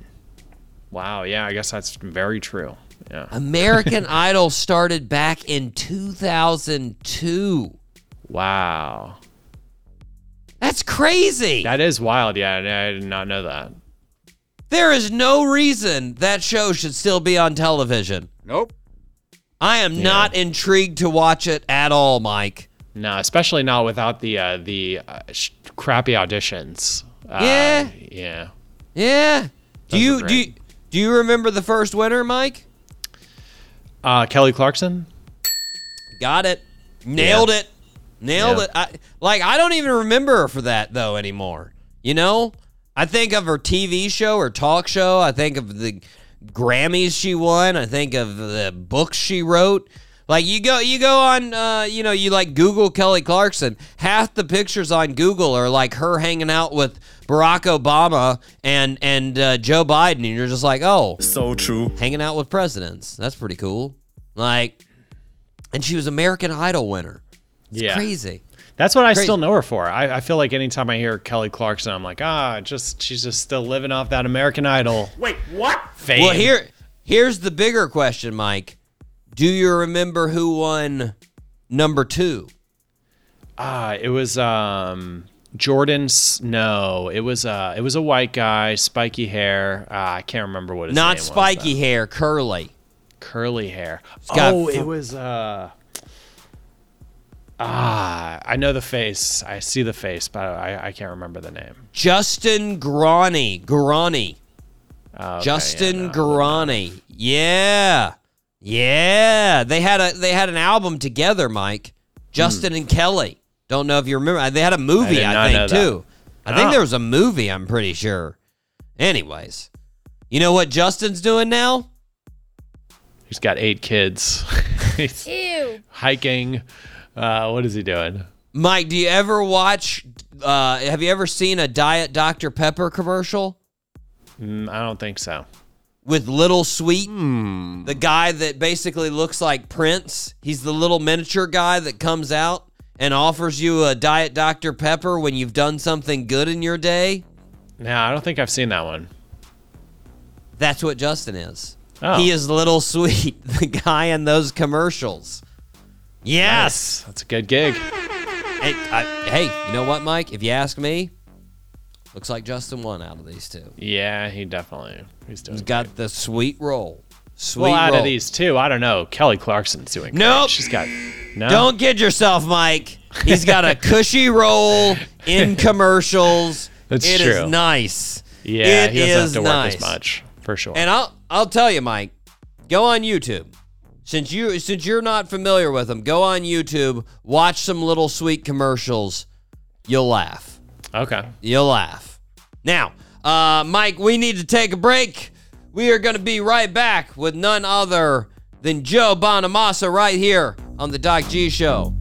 Wow. Yeah, I guess that's very true. Yeah. American [LAUGHS] Idol started back in 2002. Wow. That's crazy. That is wild. Yeah, I did not know that. There is no reason that show should still be on television. Nope. I am not intrigued to watch it at all, Mike. No, especially not without the uh, the uh, sh- crappy auditions. Uh, Yeah. Yeah. Yeah. Do you do you, do you remember the first winner, Mike? Uh, Kelly Clarkson. Got it. Nailed Yeah. it. Nailed Yeah. it. I, like I don't even remember her for that though anymore. You know? I think of her TV show or talk show. I think of the Grammys she won. I think of the books she wrote. Like you go you go on uh, you know, you like Google Kelly Clarkson. Half the pictures on Google are like her hanging out with Barack Obama and and uh, Joe Biden and you're just like, "Oh, So true. hanging out with presidents. That's pretty cool." Like and she was American Idol winner. It's Yeah. crazy. That's what I Crazy. still know her for. I, I feel like anytime I hear Kelly Clarkson, I'm like, ah, just she's just still living off that American Idol. Wait, what? Fame. Well, here here's the bigger question, Mike. Do you remember who won number 2? Ah, it was um Jordan. S- No, it was uh it was a white guy, spiky hair. Uh, I can't remember what his Not name was, Not spiky though. hair, curly. curly hair. Oh, it was uh. Ah, I know the face. I see the face, but I, I can't remember the name. Justin Guarini. Guarini. Oh, okay, Justin yeah, no. Guarini. Yeah. Yeah. They had a they had an album together, Mike. Justin and Kelly. Don't know if you remember. They had a movie, did I, think, know that. too. I think Oh. there was a movie, I'm pretty sure. Anyways. You know what Justin's doing now? He's got eight kids. [LAUGHS] He's Ew. hiking. Uh, what is he doing? Mike, do you ever watch uh have you ever seen a Diet Dr. Pepper commercial? Mm, I don't think so. With Little Sweet, hmm. the guy that basically looks like Prince. He's the little miniature guy that comes out and offers you a Diet Dr. Pepper when you've done something good in your day. No, I don't think I've seen that one. That's what Justin is. Oh. He is Little Sweet, [LAUGHS] the guy in those commercials. Yes. That's a good gig. Hey, I- hey, you know what, Mike? If you ask me, looks like Justin won out of these two. Yeah, he definitely. He's doing. He's got the sweet roll. Sweet well, out roll. of these two, I don't know. Kelly Clarkson's doing. great. Nope. She's got. No. Don't kid yourself, Mike. He's got a cushy role in [LAUGHS] commercials. That's It is true. nice. Yeah, It he doesn't have to work nice. as much for sure. And I'll I'll tell you, Mike. Go on YouTube. Since you since you're not familiar with them, go on YouTube, watch some little sweet commercials. You'll laugh. Okay. You'll laugh. Now, uh, Mike, we need to take a break. We are going to be right back with none other than Joe Bonamassa right here on the Doc G Show.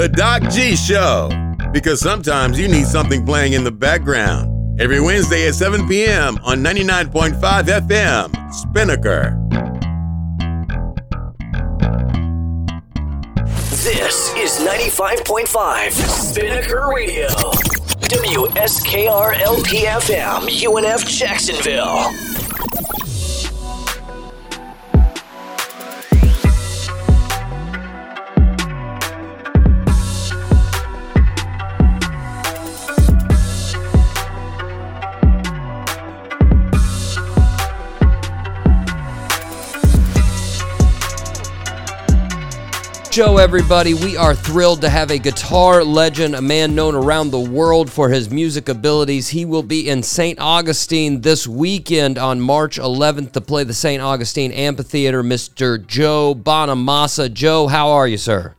The Doc G Show. Because sometimes you need something playing in the background. Every Wednesday at 7 p.m. on 99.5 FM, Spinnaker. This is 95.5 Spinnaker Radio. WSKR LPFM, UNF Jacksonville. Show, everybody. We are thrilled to have a guitar legend, a man known around the world for his music abilities. He will be in St. Augustine this weekend on March 11th to play the St. Augustine Amphitheater. Mr. Joe Bonamassa. Joe, how are you, sir?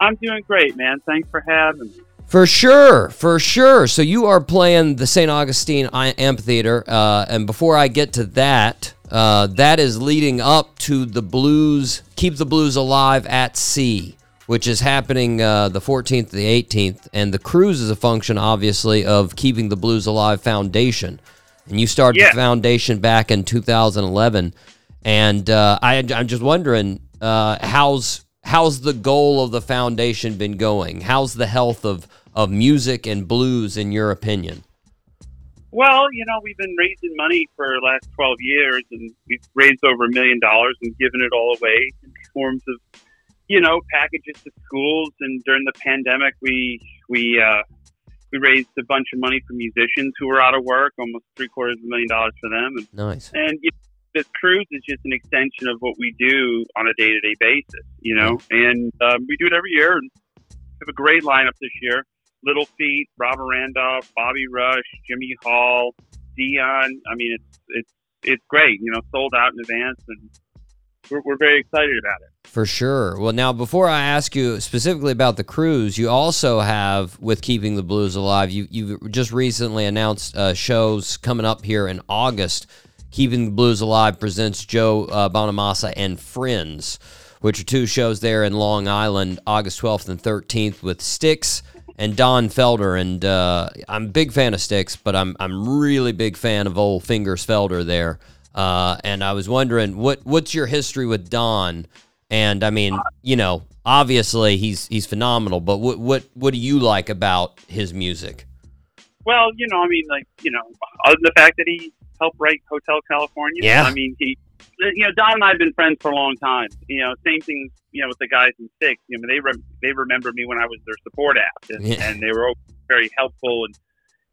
I'm doing great, man. Thanks for having me. For sure, for sure. So you are playing the St. Augustine Amphitheater, uh, and before I get to that, uh, that is leading up to the Blues Keep the Blues Alive at Sea, which is happening uh, the 14th to the 18th, and the cruise is a function, obviously, of Keeping the Blues Alive Foundation, and you started Yeah. the foundation back in 2011, and uh, I, I'm just wondering uh, how's how's the goal of the foundation been going? How's the health of of music and blues in your opinion? Well, you know, we've been raising money for the last 12 years, and we've raised over a million dollars and given it all away in forms of, you know, packages to schools. And during the pandemic, we we uh, we raised a bunch of money for musicians who were out of work, almost three quarters of a million dollars for them. And Nice. and you this cruise is just an extension of what we do on a day to day basis, you know. And um, we do it every year, and have a great lineup this year. Little Feat, Robert Randolph, Bobby Rush, Jimmy Hall, Dion. I mean, it's it's it's great, you know, sold out in advance, and we're, we're very excited about it. For sure. Well, now before I ask you specifically about the cruise, you also have with keeping the blues alive. You you just recently announced uh, shows coming up here in August. Keeping the Blues Alive presents Joe uh, Bonamassa and Friends, which are two shows there in Long Island, August 12th and 13th with Styx and Don Felder. And uh, I'm a big fan of Styx, but I'm I'm really big fan of old Fingers Felder there. Uh, and I was wondering what what's your history with Don? And I mean, you know, obviously he's he's phenomenal, but what what what do you like about his music? Well, you know, I mean, like, you know, other than the fact that he helped write Hotel California, Yeah. I mean, he you know, Don and I have been friends for a long time. You know, same thing. You know, with the guys in Styx. You know, they rem- they remember me when I was their support app, and, Yeah. and they were all very helpful and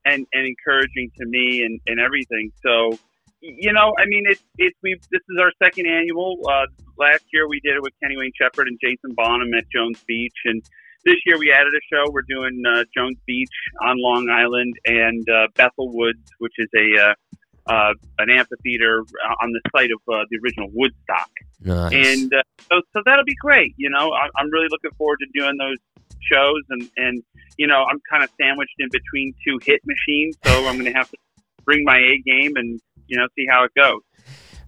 and, and encouraging to me and, and everything. So, you know, I mean, it's it's we this is our second annual. Uh, last year we did it with Kenny Wayne Shepherd and Jason Bonham at Jones Beach, and this year we added a show. We're doing uh, Jones Beach on Long Island and uh, Bethel Woods, which is a uh, an amphitheater uh, on the site of uh, the original Woodstock. Nice. And uh, so, so that'll be great. You know, I, I'm really looking forward to doing those shows. And, and you know, I'm kind of sandwiched in between two hit machines. So I'm going to have to bring my A game and, you know, see how it goes.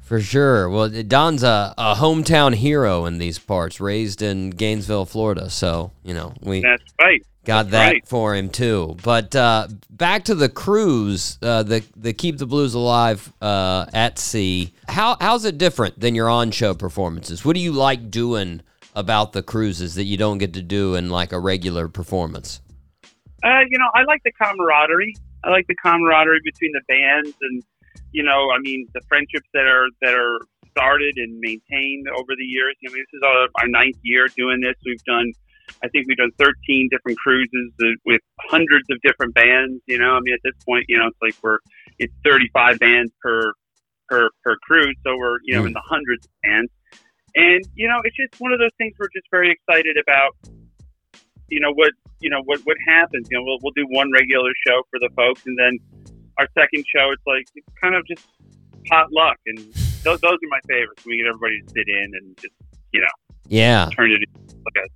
For sure. Well, Don's a, a hometown hero in these parts, raised in Gainesville, Florida. So, you know, we That's right. Got that right. for him too. But uh, back to the cruise, uh, the the Keep the Blues Alive uh, at sea. How how's it different than your on show performances? What do you like doing about the cruises that you don't get to do in like a regular performance? Uh, you know, I like the camaraderie. I like the camaraderie between the bands, and you know, I mean, the friendships that are that are started and maintained over the years. I mean, this is our, our ninth year doing this. We've done, I think we've done 13 different cruises with hundreds of different bands. You know, I mean, at this point, you know, it's like we're it's 35 bands per per per cruise, so we're you know Mm. in the hundreds of bands. And you know, it's just one of those things we're just very excited about you know what you know what what happens. You know, we'll we'll do one regular show for the folks, and then our second show, it's like it's kind of just hot luck, and those those are my favorites. We get everybody to sit in and just you know Yeah, turn it into like a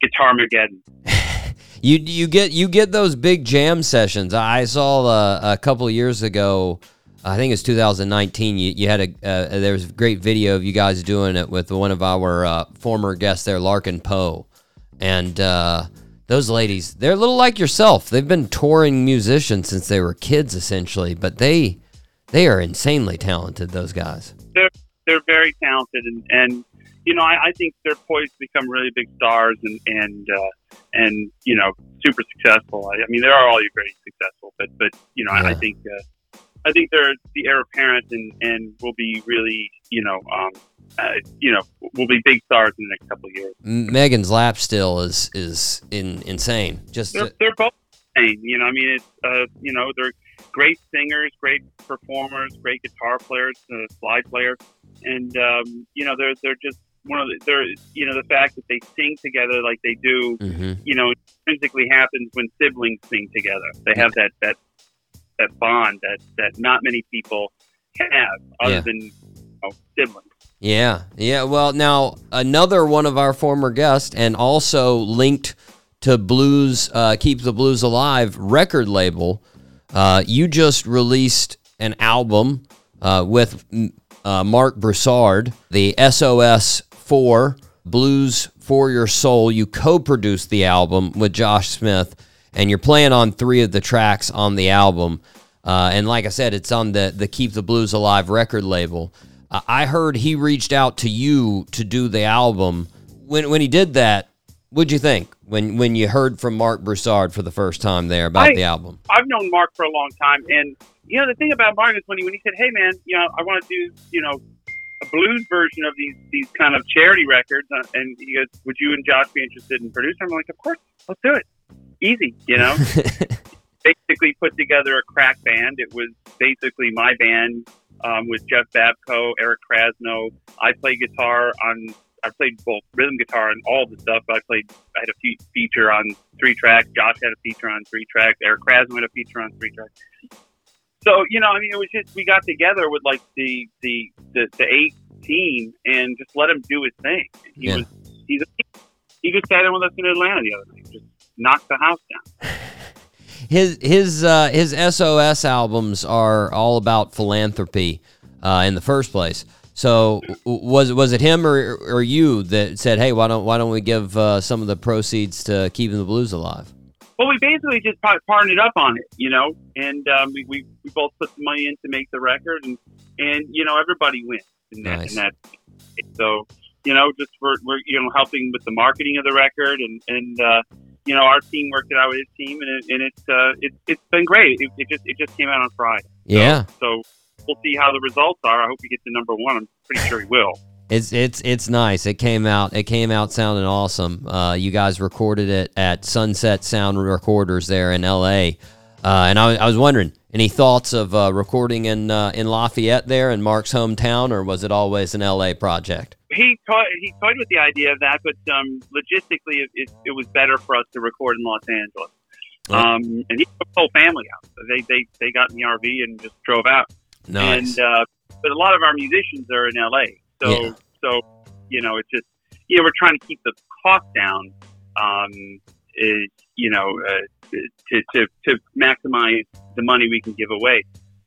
guitar mageddon. [LAUGHS] you you get you get those big jam sessions. I saw uh, a couple of years ago. I think it's 2019. You, you had a uh, there was a great video of you guys doing it with one of our uh, former guests there, Larkin Poe, and uh, those ladies. They're a little like yourself. They've been touring musicians since they were kids, essentially, but they they are insanely talented. Those guys. They're they're very talented, and and you know I, I think they're poised to become really big stars, and and uh, and you know super successful. I, I mean, they're already very successful, but but you know I, I think. Uh, I think they're the heir apparent and, and will be really, you know, um, uh, you know, will be big stars in the next couple of years. Megan's lap steel is is in, insane. Just They're, they're both insane. You know, I mean, it's, uh, you know, they're great singers, great performers, great guitar players, uh, slide players, and um, you know, they're they're just one of the, they're you know the fact that they sing together like they do, mm-hmm. you know, intrinsically happens when siblings sing together. They have that that that bond that that not many people have other Yeah. than you know, siblings. Yeah, yeah. Well, now another one of our former guests, and also linked to Blues uh, Keep the Blues Alive record label. Uh, you just released an album uh, with mm, uh, Marc Broussard, the SOS Four Blues for Your Soul. You co-produced the album with Josh Smith, and you're playing on three of the tracks on the album. Uh, and like I said, it's on the the Keep the Blues Alive record label. Uh, I heard he reached out to you to do the album. When when he did that, what'd you think when when you heard from Marc Broussard for the first time there about I- the album? I've known Marc for a long time, and you know the thing about Marc is when he when he said, "Hey man, you know I want to do you know a blues version of these these kind of charity records," uh, and he goes, "Would you and Josh be interested in producing?" I'm like, "Of course, let's do it. Easy, you know." [LAUGHS] basically put together a crack band. It was basically my band um, with Jeff Babko, Eric Krasno. I played guitar on. I played both rhythm guitar and all the stuff. I played. I had a fe- feature on three tracks. Josh had a feature on three tracks. Eric Krasno had a feature on three tracks. So you know, I mean, it was just we got together with like the the the, the eight team and just let him do his thing. He Yeah. was he's a, he just sat in with us in Atlanta the other night. Just knocked the house down. [LAUGHS] his his uh, his SOS albums are all about philanthropy uh, in the first place. So was was it him or, or you that said, "Hey, why don't why don't we give uh, some of the proceeds to keeping the blues alive?" Well, we basically just par- partnered up on it, you know, and um, we, we we both put the money in to make the record, and and you know everybody wins in that. Nice. In that. So you know, just we're, we're you know helping with the marketing of the record, and and uh, you know our team worked it out with his team, and it, and it's uh, it, it's been great. It, it just it just came out on Friday. Yeah. So we'll see how the results are. I hope he gets to number one. I'm pretty sure he will. It's it's it's nice. It came out. It came out sounding awesome. Uh, you guys recorded it at Sunset Sound Recorders there in L.A. Uh, and I, was- I was wondering, any thoughts of uh, recording in uh, in Lafayette there in Marc's hometown, or was it always an L.A. project? He toyed, he toyed with the idea of that, but um, logistically, it, it, it was better for us to record in Los Angeles. Um, and he took the whole family out. They, they they got in the RV and just drove out. Nice. And uh, but a lot of our musicians are in LA, so Yeah. so you know it's just you know we're trying to keep the cost down. Um, is you know uh, to, to to maximize the money we can give away.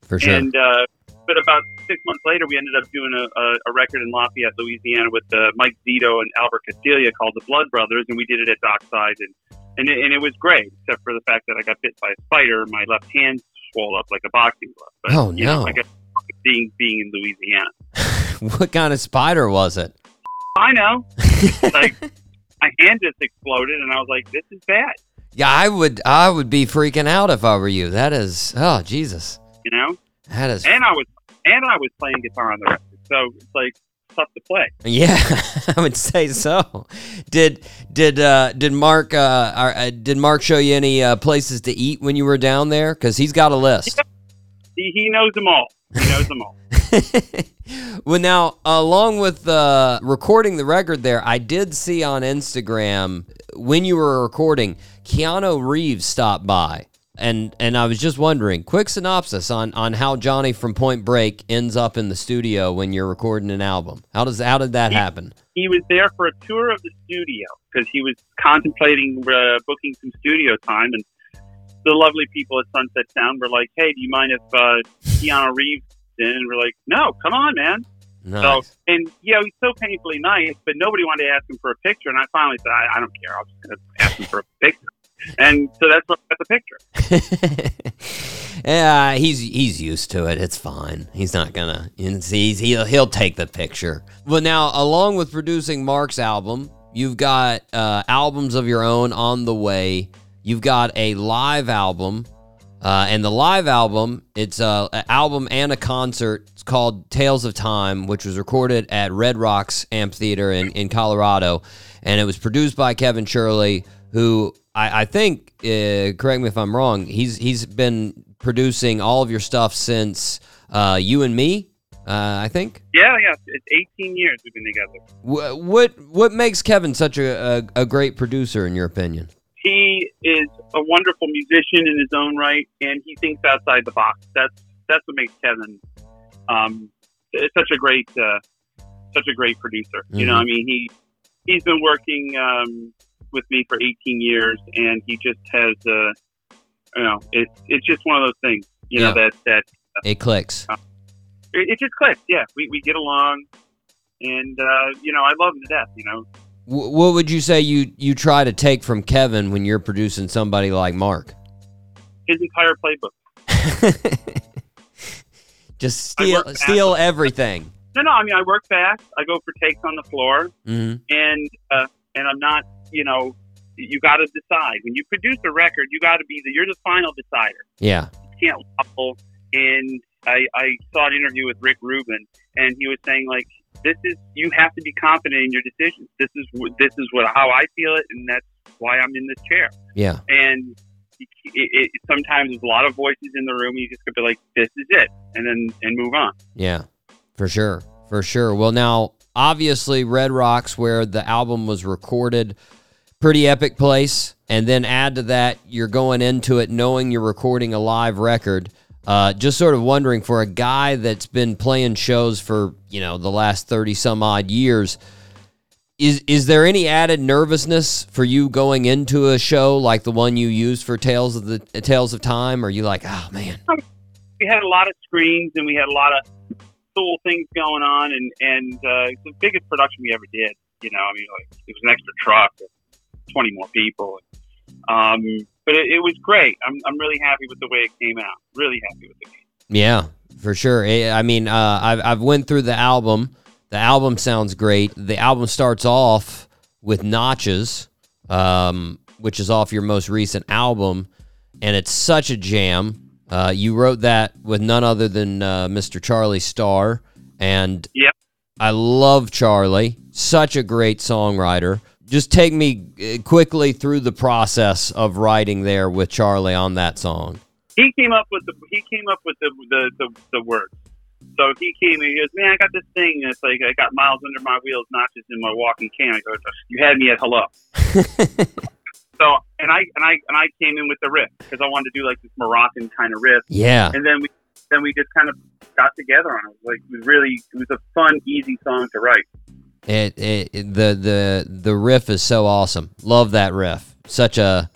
For sure. And uh, but about six months later, we ended up doing a, a, a record in Lafayette, Louisiana, with uh, Mike Zito and Albert Castiglia called the Blood Brothers, and we did it at Dockside, and and it, and it was great, except for the fact that I got bit by a spider, my left hand swelled up like a boxing glove. But, Oh, you know, no. I guess being being in Louisiana, [LAUGHS] what kind of spider was it? I know, [LAUGHS] like my hand just exploded, and I was like, this is bad, Yeah, I would I would be freaking out if I were you. That is oh Jesus. you know. That is And I was and I was playing guitar on the record, so it's like tough to play. Yeah, [LAUGHS] I would say so. Did did uh, did Marc uh, are- uh, did Marc show you any uh, places to eat when you were down there? Because he's got a list. He, he knows them all. He knows them all. [LAUGHS] well, now along with uh, recording the record, there I did see on Instagram when you were recording, Keanu Reeves stopped by. And, and I was just wondering, quick synopsis on, on how Johnny from Point Break ends up in the studio when you're recording an album. How does how did that happen? he was there for a tour of the studio because he was contemplating uh, booking some studio time and the lovely people at Sunset Sound were like, "Hey, do you mind if uh, Keanu Reeves in?" And we're like, "No, come on, man." Nice. So, and you know, he's so painfully nice, but nobody wanted to ask him for a picture. And I finally said, "I, I don't care. I'm just going to ask him for a picture." And so that's what got the picture. [LAUGHS] yeah, he's he's used to it. It's fine. He's not gonna. He's, he'll he'll take the picture. Well, now along with producing Marc's album, you've got uh, albums of your own on the way. You've got a live album, uh, and the live album it's uh, an album and a concert. It's called Tales of Time, which was recorded at Red Rocks Amphitheater in in Colorado, and it was produced by Kevin Shirley, who I, I think, uh, correct me if I'm wrong, he's he's been producing all of your stuff since uh, you and me. Uh, I think. Yeah, yeah. It's 18 years we've been together. Wh- What what makes Kevin such a, a, a great producer in your opinion? He is a wonderful musician in his own right, and he thinks outside the box. That's that's what makes Kevin um, such a great uh, such a great producer. You know, Mhm. I mean, he he's been working um, with me for 18 years, and he just has uh, you know, it's it's just one of those things. You know Yeah. that that It clicks. it, it just clicks. Yeah, we, we get along, and uh, you know, I love him to death. You know, what would you say you you try to take from Kevin when you're producing somebody like Marc? his entire playbook. [LAUGHS] Just steal steal everything. [LAUGHS] No, no. I mean, I work fast. I go for takes on the floor. hmm and uh, and I'm not, you know, you got to decide when you produce a record. You got to be the you're the final decider. Yeah. You can't waffle. And I, I saw an interview with Rick Rubin, and he was saying like, this is you have to be confident in your decisions. This is this is what how I feel it, and that's why I'm in this chair. Yeah. And it, it, it, sometimes there's a lot of voices in the room. You just gotta be like, this is it, and then and move on. Yeah, for sure. For sure. Well, now, obviously, Red Rocks, where the album was recorded, pretty epic place. And then add to that, you're going into it knowing you're recording a live record. Uh, just sort of wondering for a guy that's been playing shows for, you know, the last 30 some odd years, is is there any added nervousness for you going into a show like the one you used for Tales of the Tales of Time? Or are you like, oh man, we had a lot of screens and we had a lot of cool things going on and and uh, the biggest production we ever did you know i mean like it was an extra truck 20 more people um, but it, it was great I'm, I'm really happy with the way it came out really happy with it Yeah, for sure. Eh, I mean, uh, I've I've went through the album. The album sounds great. The album starts off with Notches, um, which is off your most recent album, and it's such a jam. Uh, you wrote that with none other than uh, Mr. Charlie Starr, and Yep. I love Charlie. Such a great songwriter. Just take me uh, quickly through the process of writing there with Charlie on that song. he came up with the he came up with the the, the, the words. So he came and he goes, Man, I got this thing and it's like I got miles under my wheels, notches in my walking can. I go, You had me at hello. [LAUGHS] so and I and I and I came in with the riff because I wanted to do like this Moroccan kind of riff. Yeah. And then we then we just kind of got together on it. Like it was really it was a fun, easy song to write. It, it, the the the riff is so awesome. Love that riff. Such a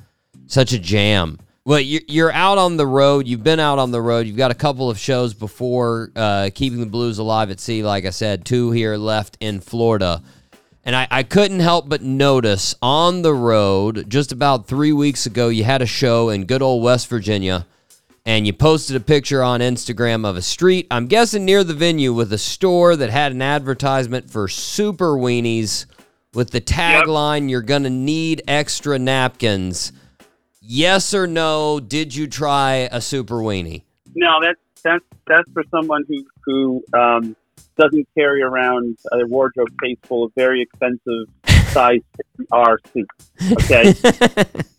such a jam. Well, you're, you're out on the road. You've been out on the road. You've got a couple of shows before uh, keeping the blues alive at sea. Like I said, two here left in Florida, and I, I couldn't help but notice on the road just about three weeks ago you had a show in good old West Virginia and you posted a picture on Instagram of a street, I'm guessing near the venue, with a store that had an advertisement for super weenies with the tagline, You're gonna need extra napkins. Yes or no, did you try a super weenie? No, that's that's that's for someone who who um, doesn't carry around a wardrobe case full of very expensive [LAUGHS] size R suits. Okay, [LAUGHS]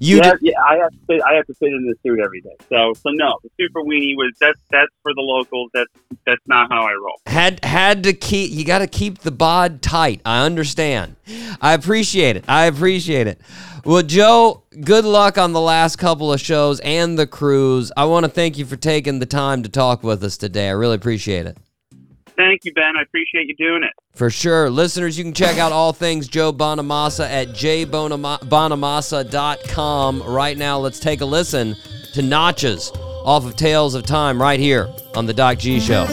You yeah, yeah, I have to fit, I have to fit in the suit every day. So so no, the super weenie was that's that's for the locals. That's that's not how I roll. had had to keep you got to keep the bod tight. I understand. I appreciate it. I appreciate it. Well joe good luck on the last couple of shows and the cruise. I want to thank you for taking the time to talk with us today. I really appreciate it Thank you, Ben. I appreciate you doing it. for sure listeners you can check out all things joe bonamassa at jbonamassa.com right now let's take a listen to notches off of tales of time right here on the doc g show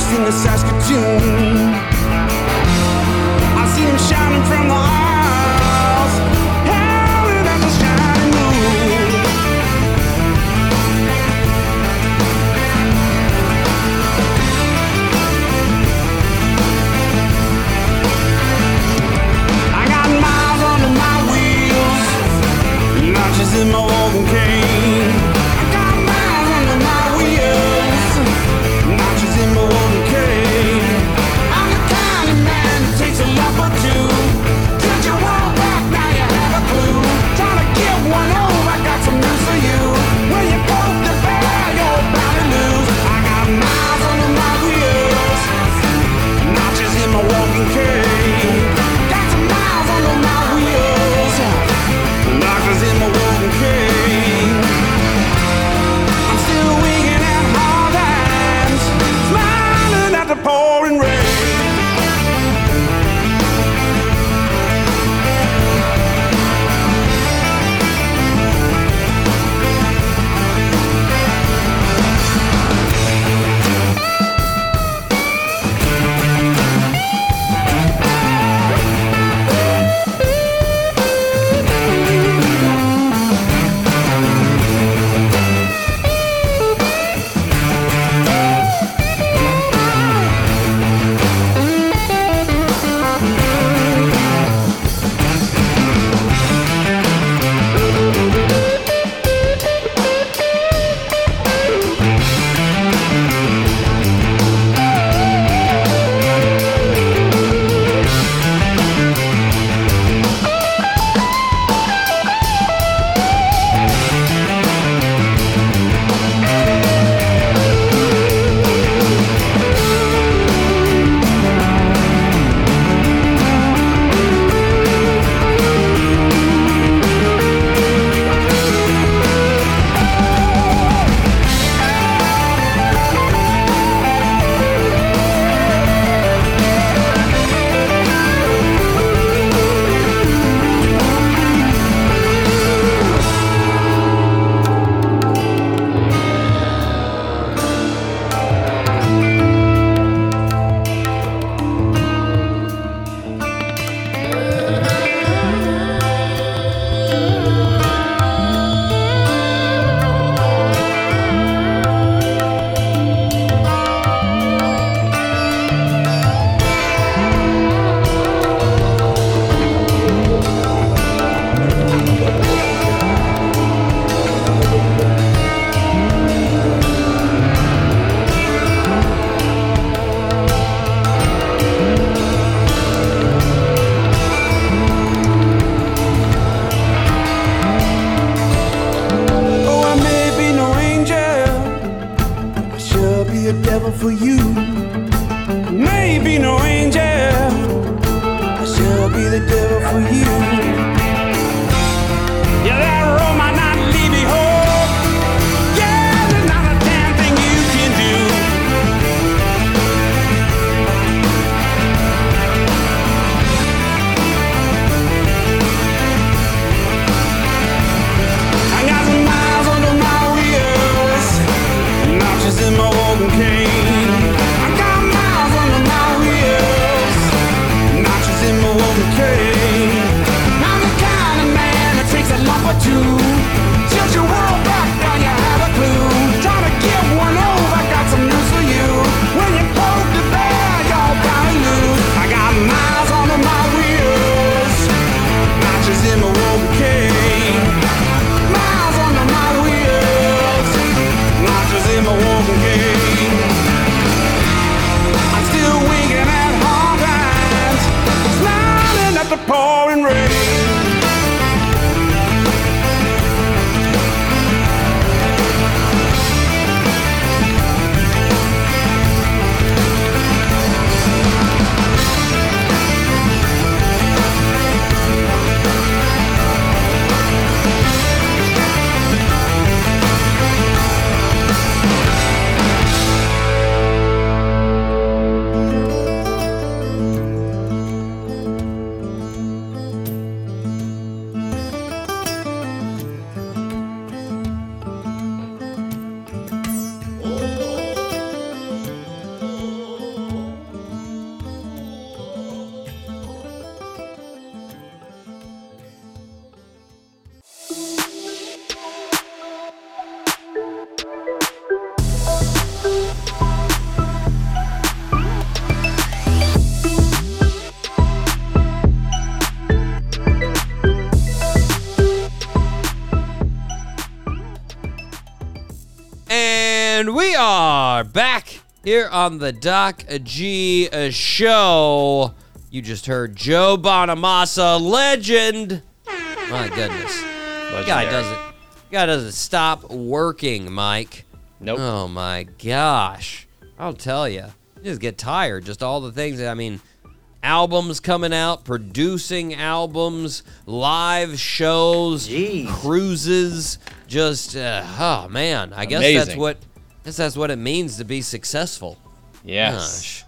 from Austin to Saskatoon. I see them shining from the here on the Doc G uh, show. You just heard Joe Bonamassa, legend. My goodness, guy Legendary. doesn't guy doesn't stop working, Mike. Nope. Oh my gosh, I'll tell you, you just get tired. Just all the things. I mean, albums coming out, producing albums, live shows, cruises. Just uh, oh man, I guess that's what. Guess that's what it means to be successful. Yes. Gosh.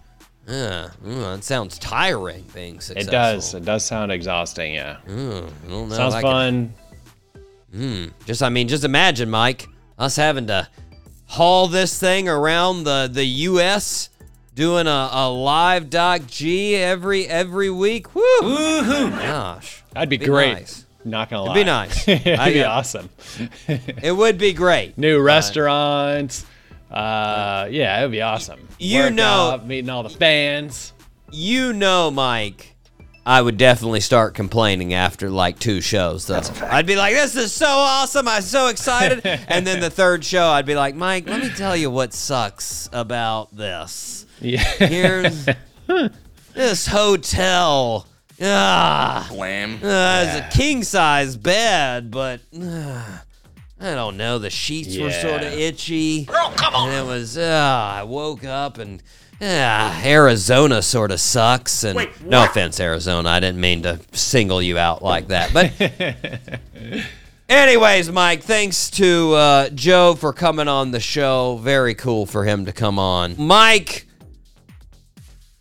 Yeah, mm, it sounds tiring being successful. It does. It does sound exhausting, yeah. Mm, I don't Sounds I can- fun. Just I mean, just imagine, Mike, us having to haul this thing around the the U.S. doing a, a live Doc G every every week. Woo! hoo! Gosh, That'd be, Be great. nice. Not gonna lie. It'd be nice. [LAUGHS] It'd be got- awesome. [LAUGHS] it would be great. New restaurants. Uh, yeah, it would be awesome. You Work know- out, meeting all the fans. You know, Mike, I would definitely start complaining after like two shows, though. I'd be like, this is so awesome. I'm so excited. [LAUGHS] and then the third show, I'd be like, Mike, let me tell you what sucks about this. Yeah. Here's [LAUGHS] this hotel. Ah, Wham. uh, it's a king size bed, but uh, I don't know. The sheets yeah. were sort of itchy. Girl, come on. And it was. Uh, I woke up and. Yeah, Arizona sort of sucks, and Wait, no offense, Arizona, I didn't mean to single you out like that. But [LAUGHS] Anyways, Mike, thanks to uh, Joe for coming on the show. Very cool for him to come on. Mike,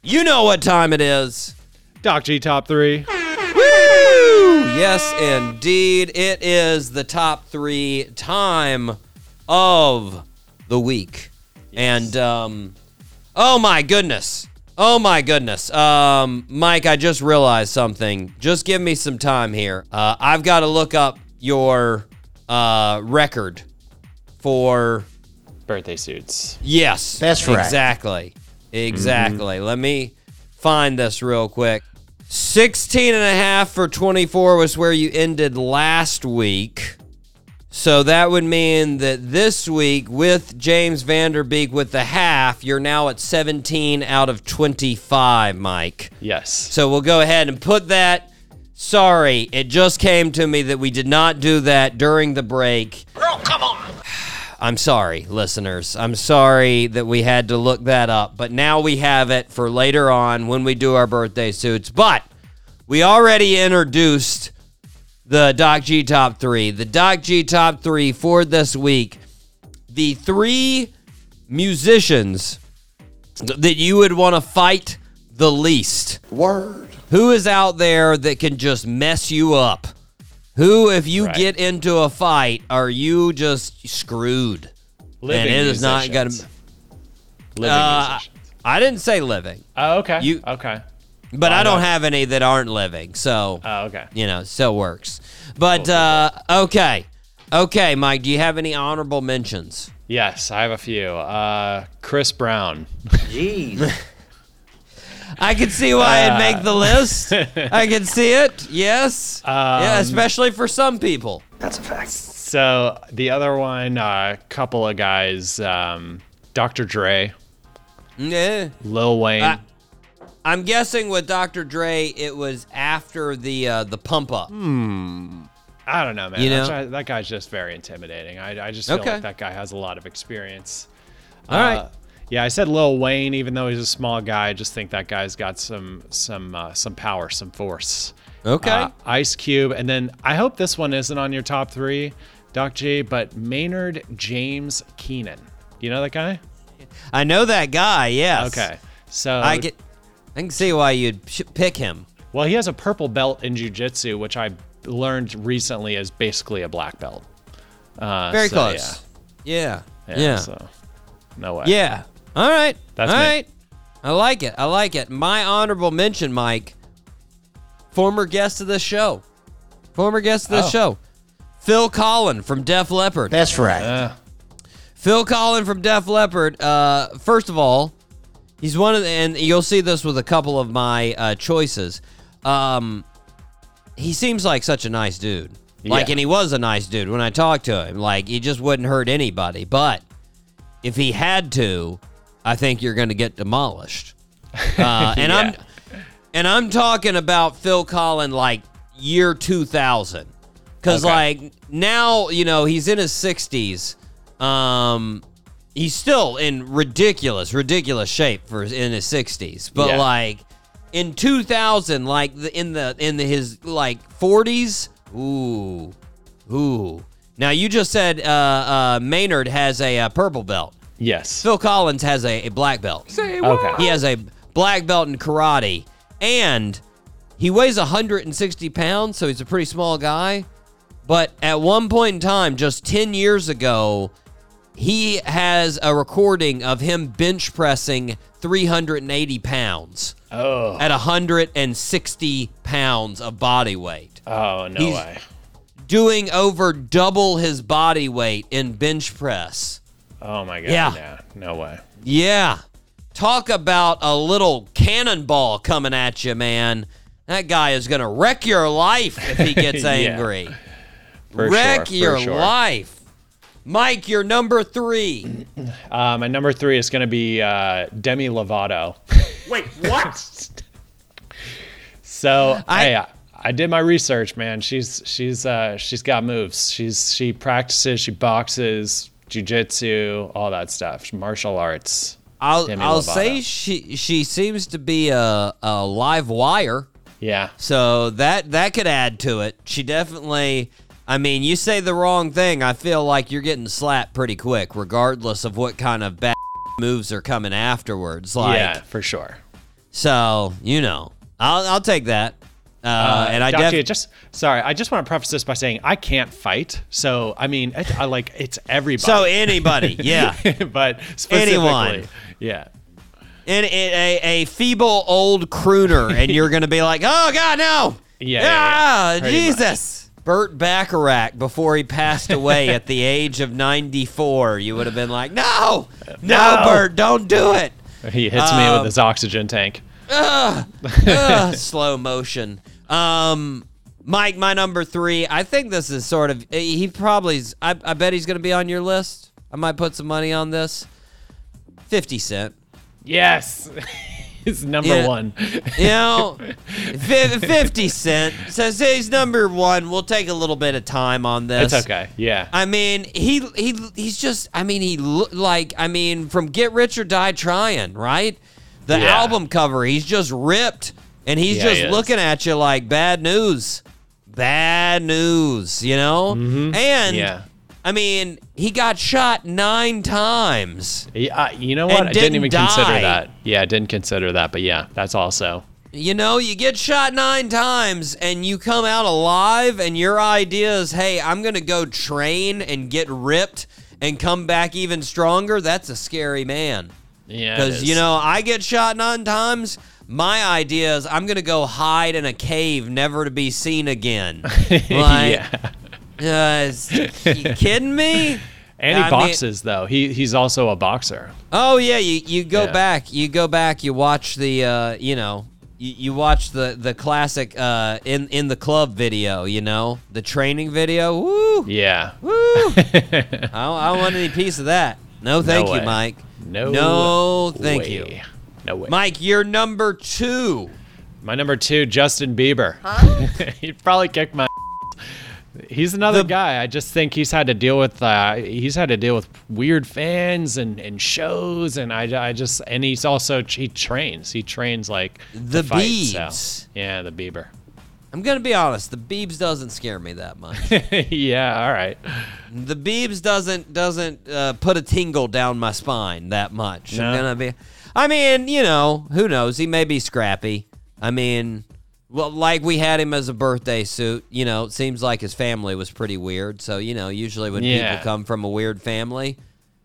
you know what time it is. Doc G Top 3. Yes, indeed. It is the top three time of the week. And, um, oh my goodness. Oh my goodness. Um, Mike, I just realized something. Just give me some time here. Uh, I've got to look up your uh, record for Birthday suits. Yes. That's right. Exactly. Exactly. Let me find this real quick. 16 and a half for 24 was where you ended last week. So that would mean that this week, with James Van Der Beek with the half, you're now at 17 out of 25, Mike. Yes. So we'll go ahead and put that. Sorry, it just came to me that we did not do that during the break. Girl, come on. I'm sorry, listeners. I'm sorry that we had to look that up, but now we have it for later on when we do our birthday suits. But we already introduced the Doc G top three. The Doc G top three for this week. The three musicians that you would want to fight the least. Word. Who is out there that can just mess you up? Who, if you Right. get into a fight, are you just screwed? Living and it is not gonna. Living Uh, musicians. I didn't say living, Oh, okay. you- okay. but Why I don't not? have any that aren't living. So Oh, okay. you know, still works. But uh, okay, okay, Mike. Do you have any honorable mentions? Yes, I have a few. Uh, Chris Brown. Jeez. [LAUGHS] I can see why it'd make the list. [LAUGHS] I can see it. Yes. yeah, Um, especially for some people. That's a fact. So the other one, a uh, couple of guys, um, Dr. Dre, Yeah. Lil Wayne. Uh, I'm guessing with Dr. Dre, it was after the uh, the pump up. Hmm. I don't know, man. You that, know? guy- that guy's just very intimidating. I, I just feel Okay. like that guy has a lot of experience. All right. Yeah, I said Lil Wayne, even though he's a small guy. I just think that guy's got some some uh, some power, some force. Okay. Uh, Ice Cube, and then I hope this one isn't on your top three, Doc G, but Maynard James Keenan. You know that guy? I know that guy. Yes. Okay, so I get. I can see why you'd pick him. well, he has a purple belt in jujitsu, which I learned recently is basically a black belt. Uh, Very so, close. Yeah. Yeah. Yeah. Yeah. So, no way. All right. That's All me. right. I like it. I like it. My honorable mention, Mike. Former guest of the show. Former guest of the Oh. show. Phil Collen from Def Leppard. That's right. Uh, Phil Collen from Def Leppard. Uh, first of all, he's one of the, and you'll see this with a couple of my uh, choices. Um, he seems like such a nice dude. Like, Yeah. and he was a nice dude when I talked to him. Like, he just wouldn't hurt anybody. But if he had to, I think you're going to get demolished. [LAUGHS] Uh, and I'm and I'm talking about Phil Collen like year 2000. Cuz Okay. like now, you know, he's in his 60s. Um he's still in ridiculous ridiculous shape for in his 60s. But Yeah. like in 2000 like the, in the in the, his like 40s, ooh. Ooh. Now you just said uh, uh, Maynard has a, uh purple belt. Yes. Phil Collen has a, a black belt. Say Okay. He has a black belt in karate, and he weighs 160 pounds, so he's a pretty small guy. But at one point in time, just 10 years ago, he has a recording of him bench pressing 380 pounds Oh. at 160 pounds of body weight, Oh no He's- way. doing over double his body weight in bench press. Oh my god. Yeah. Yeah. No way. Yeah. Talk about a little cannonball coming at you, man. That guy is going to wreck your life if he gets [LAUGHS] Yeah. angry. For wreck sure, your for sure. life. Mike, you're number three. [CLEARS THROAT] Uh, my number three is going to be uh, Demi Lovato. Wait, what? [LAUGHS] So I- hey, I, I did my research, man. She's she's uh, she's got moves. She's she practices. She boxes, jujitsu, all that stuff. Martial arts. I'll, Demi I'll Lovato. say she she seems to be a, a live wire, Yeah. so that that could add to it. She definitely. I mean, you say the wrong thing, I feel like you're getting slapped pretty quick, regardless of what kind of bad [LAUGHS] moves are coming afterwards. Like, yeah, for sure. So you know, I'll I'll take that. Uh, Uh, and I def- just sorry. I just want to preface this by saying I can't fight. So I mean, it, I like it's everybody. so anybody, [LAUGHS] yeah, but specifically, Anyone. Yeah. and a, a feeble old crooner, and you're gonna be like, oh god, no, [LAUGHS] Yeah, yeah, ah, yeah. Jesus. Burt Bacharach, before he passed away at the age of 94, you would have been like, no, no, No. Burt, don't do it. He hits me Um, with his oxygen tank. Ugh, [LAUGHS] slow motion. Um, Mike, my number three. I think this is sort of. He probably's. I, I bet he's going to be on your list. I might put some money on this. Fifty Cent. Yes. [LAUGHS] He's number Yeah. one. You know, 50 Cent says he's number one. We'll take a little bit of time on this. It's okay. Yeah. I mean, he he he's just. I mean, he lo- like. I mean, from Get Rich or Die Trying, right? The Yeah. album cover, he's just ripped, and he's Yeah, just he looking at you like bad news, bad news. You know, and Mm-hmm. Yeah. I mean, he got shot nine times. Yeah, you know what? I didn't didn't even consider that. Yeah, I didn't consider that, but yeah, that's also. You know, you get shot nine times and you come out alive, and your idea is, hey, I'm going to go train and get ripped and come back even stronger. That's a scary man. Yeah. Because, you know, I get shot nine times. My idea is I'm going to go hide in a cave, never to be seen again. [LAUGHS] Like, yeah. uh, you kidding me? And he I mean- boxes though. He he's also a boxer. Oh yeah, you you go Yeah. back, you go back, you watch the uh, you know, you, you watch the the classic uh in in the club video, you know, the training video. Woo, Yeah. woo. [LAUGHS] I, don't, I don't want any piece of that. No, thank No you. Mike. No. No, thank way. you, No way. Mike. You're number two. My number two, Justin Bieber. [LAUGHS] He'd probably kick my. He's another The- guy. I just think he's had to deal with. Uh, he's had to deal with weird fans and, and shows, and I, I just and he's also he trains. He trains like The to fight, so- Biebs. Yeah, the Bieber. I'm gonna be honest. The Beebs doesn't scare me that much. [LAUGHS] yeah, all right. The Beebs doesn't doesn't uh, put a tingle down my spine that much. I'm gonna be. I mean, you know, who knows? He may be scrappy. I mean, well, like we had him as a birthday suit. You know, it seems like his family was pretty weird. So you know, usually when Yeah. people come from a weird family,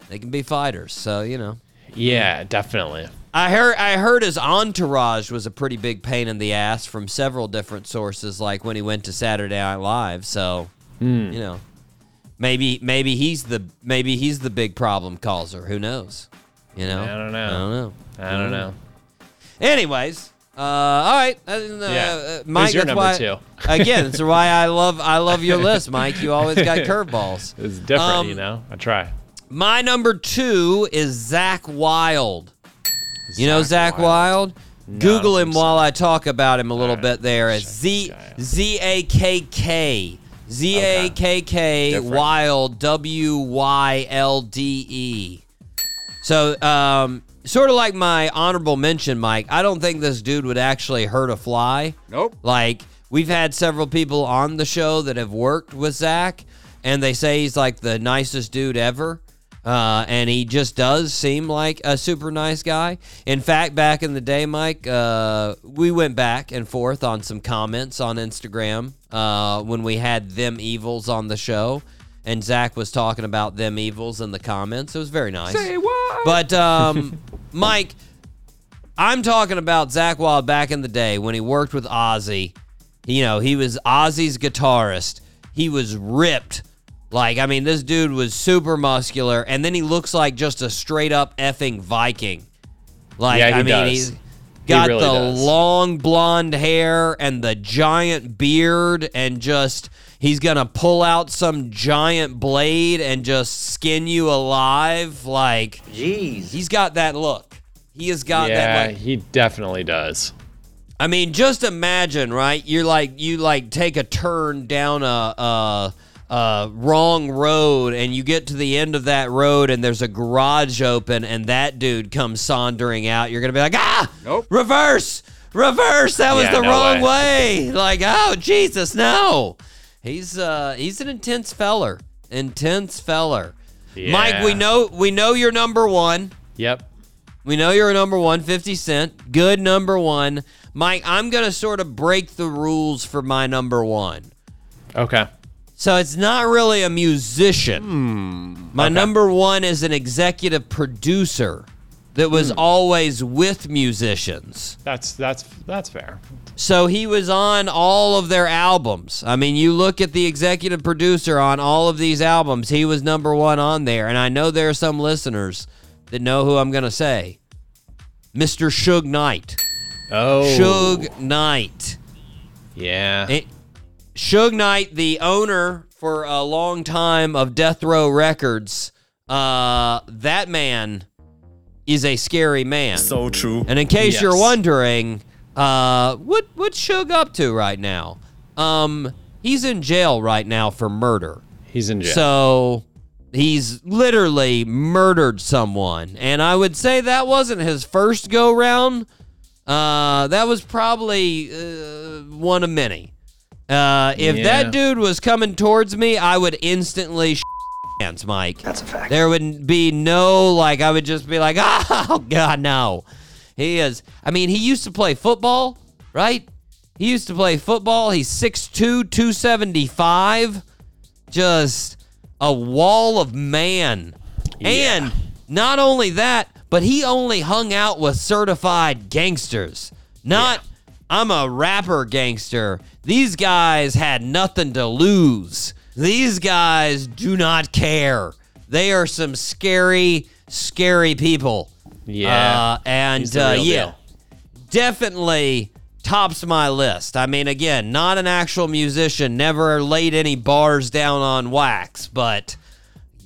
they can be fighters. So you know. Yeah, definitely. I heard I heard his entourage was a pretty big pain in the ass from several different sources, like when he went to Saturday Night Live. So Hmm. you know, maybe maybe he's the maybe he's the big problem causer. Who knows? You know, I don't know. I don't know. I don't know. Anyways, uh, all right, uh, uh, Yeah. Mike. Who's your number why, two? [LAUGHS] again, that's why I love I love your list, Mike. You always got [LAUGHS] curveballs. It's different, Um, you know. I try. My number two is Zakk Wylde. You know Zakk Wylde? Google him while I talk about him a little bit there. It's Z Z A K K. Z A K K Wylde W Y L D E. So, um, sort of like my honorable mention, Mike, I don't think this dude would actually hurt a fly. Nope. Like, we've had several people on the show that have worked with Zakk, and they say he's like the nicest dude ever. Uh, and he just does seem like a super nice guy. In fact, back in the day, Mike, uh, we went back and forth on some comments on Instagram uh, when we had them evils on the show, and Zakk was talking about them evils in the comments. It was very nice. Say what? But um, [LAUGHS] Mike, I'm talking about Zakk Wylde back in the day when he worked with Ozzy. You know, he was Ozzy's guitarist. He was ripped. Like, I mean, this dude was super muscular, and then he looks like just a straight up effing Viking. Like, Yeah, he I mean, does. he's got really the does. long blonde hair and the giant beard, and just he's gonna pull out some giant blade and just skin you alive. Like, Jeez. he's got that look. He has got yeah, that. Like, he definitely does. I mean, just imagine, right? You're like you like take a turn down a, a a wrong road, and you get to the end of that road, and there's a garage open, and that dude comes sauntering out. You're gonna be like, ah, Nope. reverse, reverse. That was Yeah, the no wrong way. way. Like, oh Jesus, no. He's uh he's an intense feller, intense feller. Mike, we know we know you're number one. Yep. We know you're a number one, 50 Cent. Good number one. Mike, I'm going to sort of break the rules for my number one. Okay. So it's not really a musician. my okay. number one is an executive producer that was always with musicians. That's that's that's fair. So he was on all of their albums. I mean, you look at the executive producer on all of these albums, he was number one on there. And I know there are some listeners that know who I'm going to say Mr. Suge Knight. Oh. Suge Knight. Yeah. It, Suge Knight, the owner for a long time of Death Row Records, uh, that man is a scary man. So true. And in case you're wondering, uh, what what's Suge up to right now? Um, he's in jail right now for murder. He's in jail. So he's literally murdered someone, and I would say that wasn't his first go round. Uh, that was probably uh, one of many. Uh, if Yeah. that dude was coming towards me, I would instantly sh- hands, Mike. That's a fact. There would be no like. I would just be like, [LAUGHS] oh god, no. He is. I mean, he used to play football, right? He used to play football. He's 6'2", 275. Just a wall of man. And not only that, but he only hung out with certified gangsters. Not, I'm a rapper gangster. These guys had nothing to lose. These guys do not care. They are some scary, scary people. Yeah. Uh, and uh, yeah, deal. definitely tops my list. I mean, again, not an actual musician, never laid any bars down on wax, but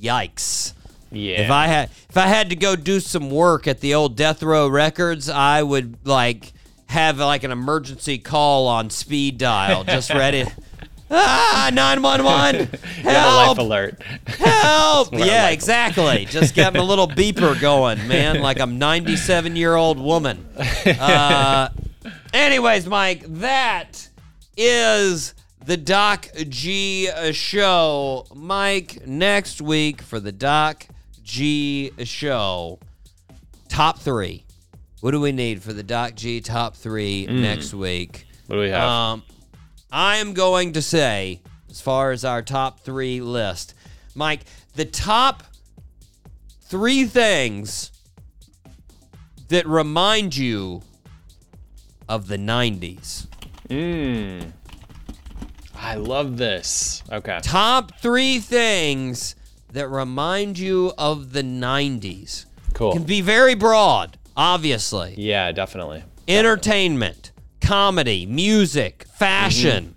yikes. yeah. If I had if I had to go do some work at the old Death Row Records, I would like have like an emergency call on speed dial, just ready. Ah, nine one one, [LAUGHS] You got a help! life alert. Help! [LAUGHS] Yeah, like. exactly. Just getting a little beeper going, man, like I'm 97 year old woman. Uh, anyways, Mike, that is the Doc G show. Mike, next week for the Doc G show, top three. What do we need for the Doc G top three next week? What do we have? Um, I am going to say, as far as our top three list, Mike, the top three things that remind you of the 90s. Mm. I love this. Okay. Top three things that remind you of the 90s. Cool. Can be very broad, obviously. Yeah, definitely. entertainment, comedy, music, fashion.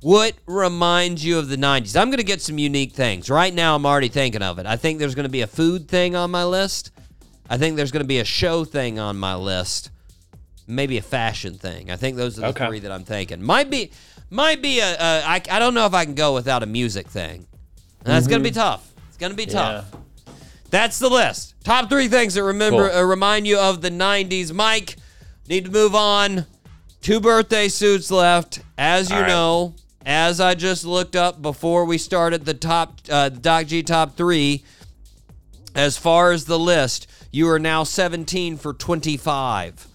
What reminds you of the 90s? I'm going to get some unique things. Right now, I'm already thinking of it. I think there's going to be a food thing on my list. I think there's going to be a show thing on my list. Maybe a fashion thing. I think those are the Okay. three that I'm thinking. Might be, might be a. a I, I don't know if I can go without a music thing. That's going to be tough. It's going to be tough. Yeah. That's the list. Top three things that remember Cool. uh, remind you of the '90s. Mike, need to move on. Two birthday suits left, as you right. know. As I just looked up before we started the top uh, Doc G top three. As far as the list, you are now 17 for 25.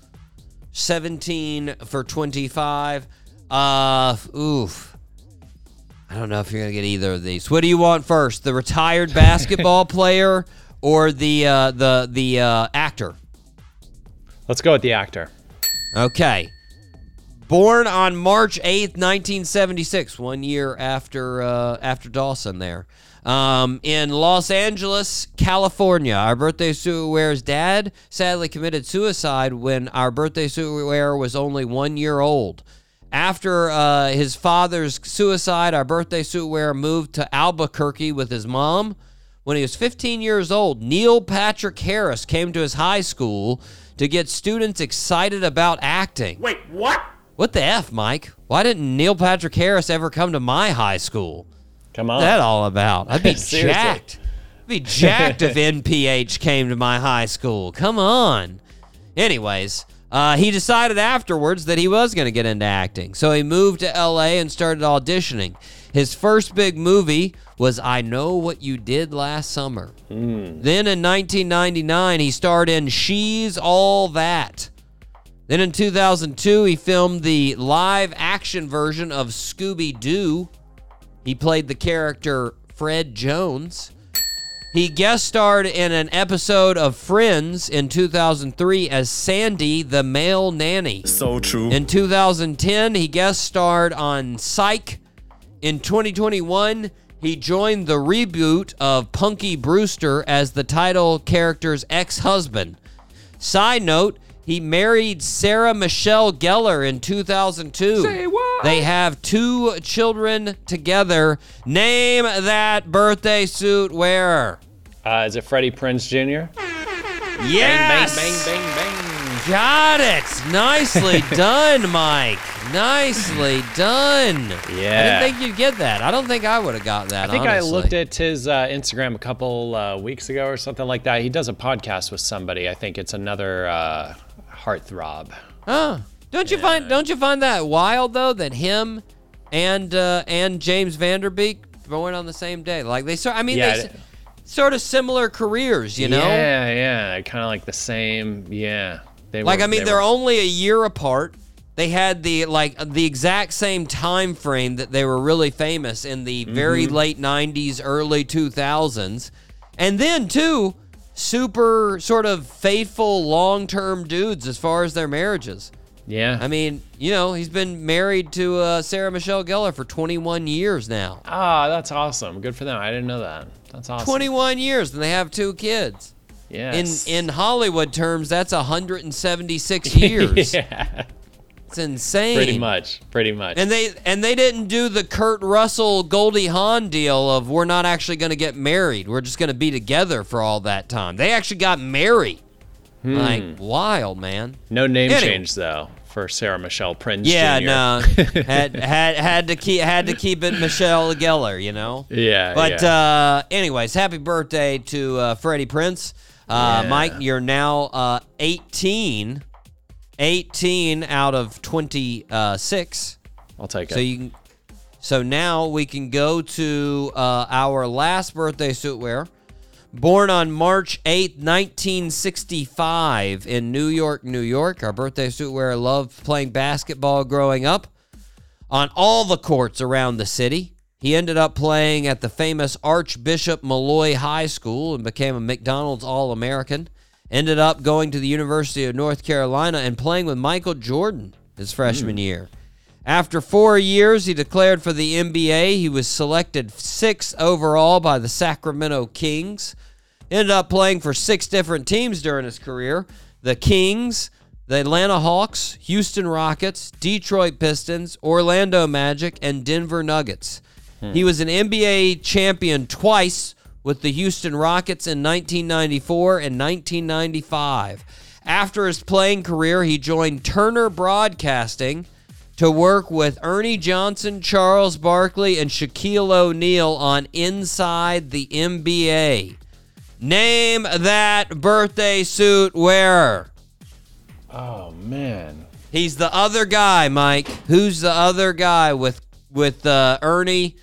17 for 25. Uh, oof. I don't know if you're gonna get either of these. What do you want first? The retired [LAUGHS] basketball player or the uh, the the uh, actor? Let's go with the actor. Okay. Born on March 8th, 1976, one year after uh, after Dawson there. Um, in Los Angeles, California. Our birthday suit wearer's dad sadly committed suicide when our birthday suit wearer was only one year old. After uh, his father's suicide, our birthday suit wearer moved to Albuquerque with his mom. When he was 15 years old, Neil Patrick Harris came to his high school to get students excited about acting. Wait, what? What the F, Mike? Why didn't Neil Patrick Harris ever come to my high school? Come on. What's that all about? I'd be [LAUGHS] jacked. I'd be jacked if NPH came to my high school. Come on. Anyways, uh, he decided afterwards that he was going to get into acting. So he moved to LA and started auditioning. His first big movie was I Know What You Did Last Summer. Then in 1999, he starred in She's All That. Then in 2002, he filmed the live action version of Scooby Doo. He played the character Fred Jones. He guest starred in an episode of Friends in 2003 as Sandy, the male nanny. So true. In 2010, he guest starred on Psych. In 2021, he joined the reboot of Punky Brewster as the title character's ex husband. Side note, he married Sarah Michelle Gellar in 2002. Say what? They have two children together. Name that birthday suit wearer. Uh, is it Freddie Prinze Jr.? Yes. Bang, bang, bang, bang, bang. Got it. Nicely [LAUGHS] done, Mike. Nicely done. Yeah. I didn't think you'd get that. I don't think I would have got that. I think honestly. I looked at his uh, Instagram a couple uh, weeks ago or something like that. He does a podcast with somebody. I think it's another uh, heartthrob. Oh, don't you find don't you find that wild though that him and uh, and James Van Der Beek born on the same day? Like they sort I mean Yeah, they it- sort of similar careers, you know? Yeah, yeah, kind of like the same. Yeah, they Like were, I mean they they're were- only a year apart. They had the like the exact same time frame that they were really famous in the very Mm-hmm. late 90s, early 2000s. And then too super sort of faithful long-term dudes as far as their marriages. Yeah. I mean, you know, he's been married to uh, Sarah Michelle Gellar for 21 years now. Ah, that's awesome. Good for them. I didn't know that. That's awesome. 21 years, and they have two kids. Yes. In in Hollywood terms, that's 176 [LAUGHS] years. yeah. [LAUGHS] It's insane. Pretty much. Pretty much. And they and they didn't do the Kurt Russell Goldie Hawn deal of we're not actually going to get married. We're just going to be together for all that time. They actually got married. Like wild, man. no name Anyway. change though for Sarah Michelle Prinze. Yeah, Jr. no. [LAUGHS] had had had to keep had to keep it Michelle Gellar, you know. Yeah. But yeah. uh, anyways, happy birthday to uh, Freddie Prinze. Uh, Yeah. Mike, you're now uh, 18. 18 out of 26. I'll take it. So you can. So now we can go to uh, our last birthday suit wear. Born on March 8th, 1965 in New York, New York. Our birthday suit wearer loved playing basketball growing up on all the courts around the city. He ended up playing at the famous Archbishop Molloy High School and became a McDonald's All American. Ended up going to the University of North Carolina and playing with Michael Jordan his freshman hmm. year. After four years, he declared for the NBA. He was selected sixth overall by the Sacramento Kings. Ended up playing for six different teams during his career the Kings, the Atlanta Hawks, Houston Rockets, Detroit Pistons, Orlando Magic, and Denver Nuggets. Hmm. He was an NBA champion twice with the Houston Rockets in 1994 and 1995. After his playing career, he joined Turner Broadcasting to work with Ernie Johnson, Charles Barkley, and Shaquille O'Neal on Inside the NBA. Name that birthday suit wearer. oh man. He's the other guy, Mike. Who's the other guy with with uh, Ernie,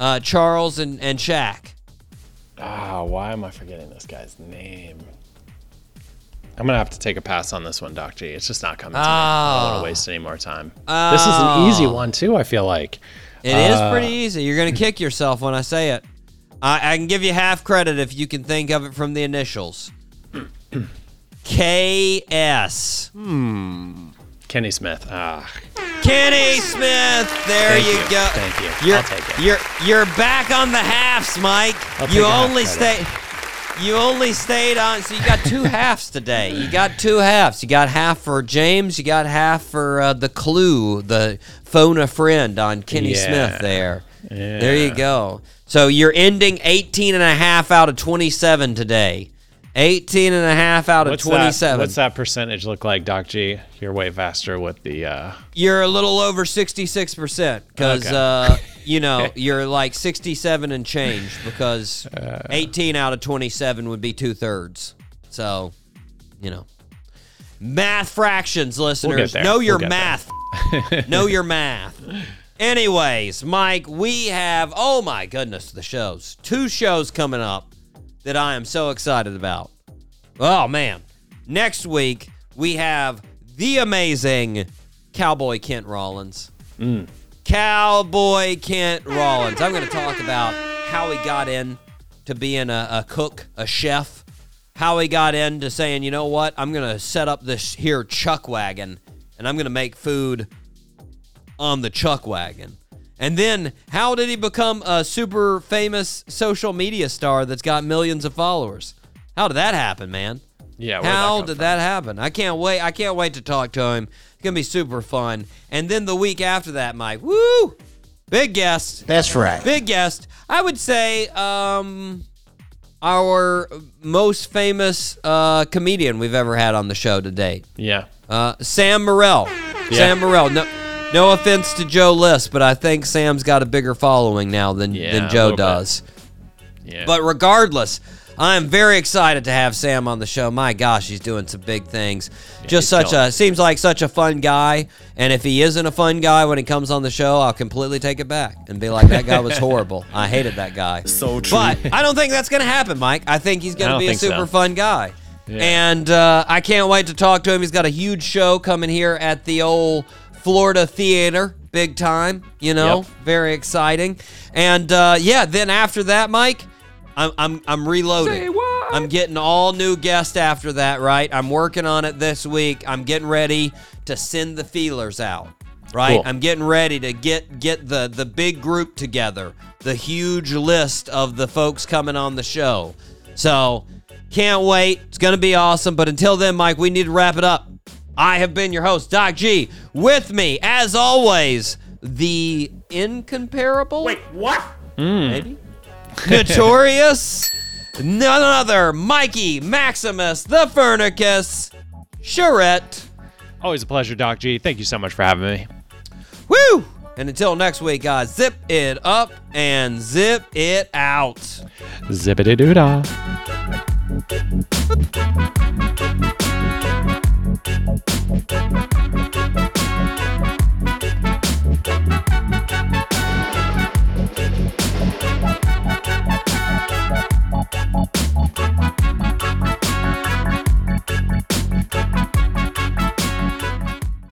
uh, Charles, and and Shaq? Ah, why am I forgetting this guy's name? I'm gonna have to take a pass on this one, Doc G. It's just not coming to me. I don't want Oh. to waste any more time. This is an easy one too. I feel like. It is Uh, pretty easy. You're gonna [LAUGHS] kick yourself when I say it. I, I can give you half credit if you can think of it from the initials. [CLEARS THROAT] K.S. Hmm. Kenny Smith. Ah, Kenny Smith. There you, you. go. Thank you. You're, I'll take it. You're you're back on the halves, Mike. I'll you take a half only credit. stay. You only stayed on. So you got two [LAUGHS] halves today. You got two halves. You got half for James. You got half for uh, the clue, the phone a friend on Kenny Yeah. Smith. There. There you go. So you're ending 18 and a half out of 27 today. 18 and a half out of what's 27. that? What's that percentage look like, Doc G? You're way faster with the. uh You're a little over 66% because, Okay. uh, [LAUGHS] you know, you're like 67 and change because Uh. 18 out of 27 would be two thirds. So, you know. Math fractions, listeners. there. Know your We'll math. [LAUGHS] know your math. Anyways, Mike, we have, oh my goodness, the shows. Two shows coming up that I am so excited about. Oh, man. Next week, we have the amazing Cowboy Kent Rollins. Mm. Cowboy Kent Rollins. I'm going to talk about how he got in to being a, a cook, a chef, how he got into saying, you know what, I'm going to set up this here chuck wagon and I'm going to make food on the chuck wagon. And then, how did he become a super famous social media star that's got millions of followers? How did that happen, man? Yeah. How come did from? that happen? I can't wait. I can't wait to talk to him. It's gonna be super fun. And then the week after that, Mike, woo, big guest, That's right. big guest. I would say, um, our most famous uh, comedian we've ever had on the show to date. Yeah. Uh, Sam Morril. Sam Morril. No, no offense to Joe List, but I think Sam's got a bigger following now than, Yeah, than Joe little bit. does. Yeah. But regardless, I'm very excited to have Sam on the show. My gosh, he's doing some big things. Just such a seems like such a fun guy. And if he isn't a fun guy when he comes on the show, I'll completely take it back and be like, that guy was [LAUGHS] horrible. I hated that guy. So true. But I don't think that's going to happen, Mike. I think he's going to be a think so. super fun guy. Yeah. And uh, I can't wait to talk to him. He's got a huge show coming here at the old Florida Theater, big time. You know, Yep. very exciting. And uh, yeah, then after that, Mike, I'm I'm I'm reloading. I'm getting all new guests after that. Right, I'm working on it this week. I'm getting ready to send the feelers out. Right, Cool. I'm getting ready to get get the the big group together, the huge list of the folks coming on the show. So can't wait. It's gonna be awesome. But until then, Mike, we need to wrap it up. I have been your host, Doc G. With me, as always, the incomparable. Wait, what? Hmm. maybe notorious, none other, Mikey Maximus the Furnicus Charette. Always a pleasure, Doc G. Thank you so much for having me. Woo! And until next week, guys, zip it up and zip it out. Zippity doo dah. Thank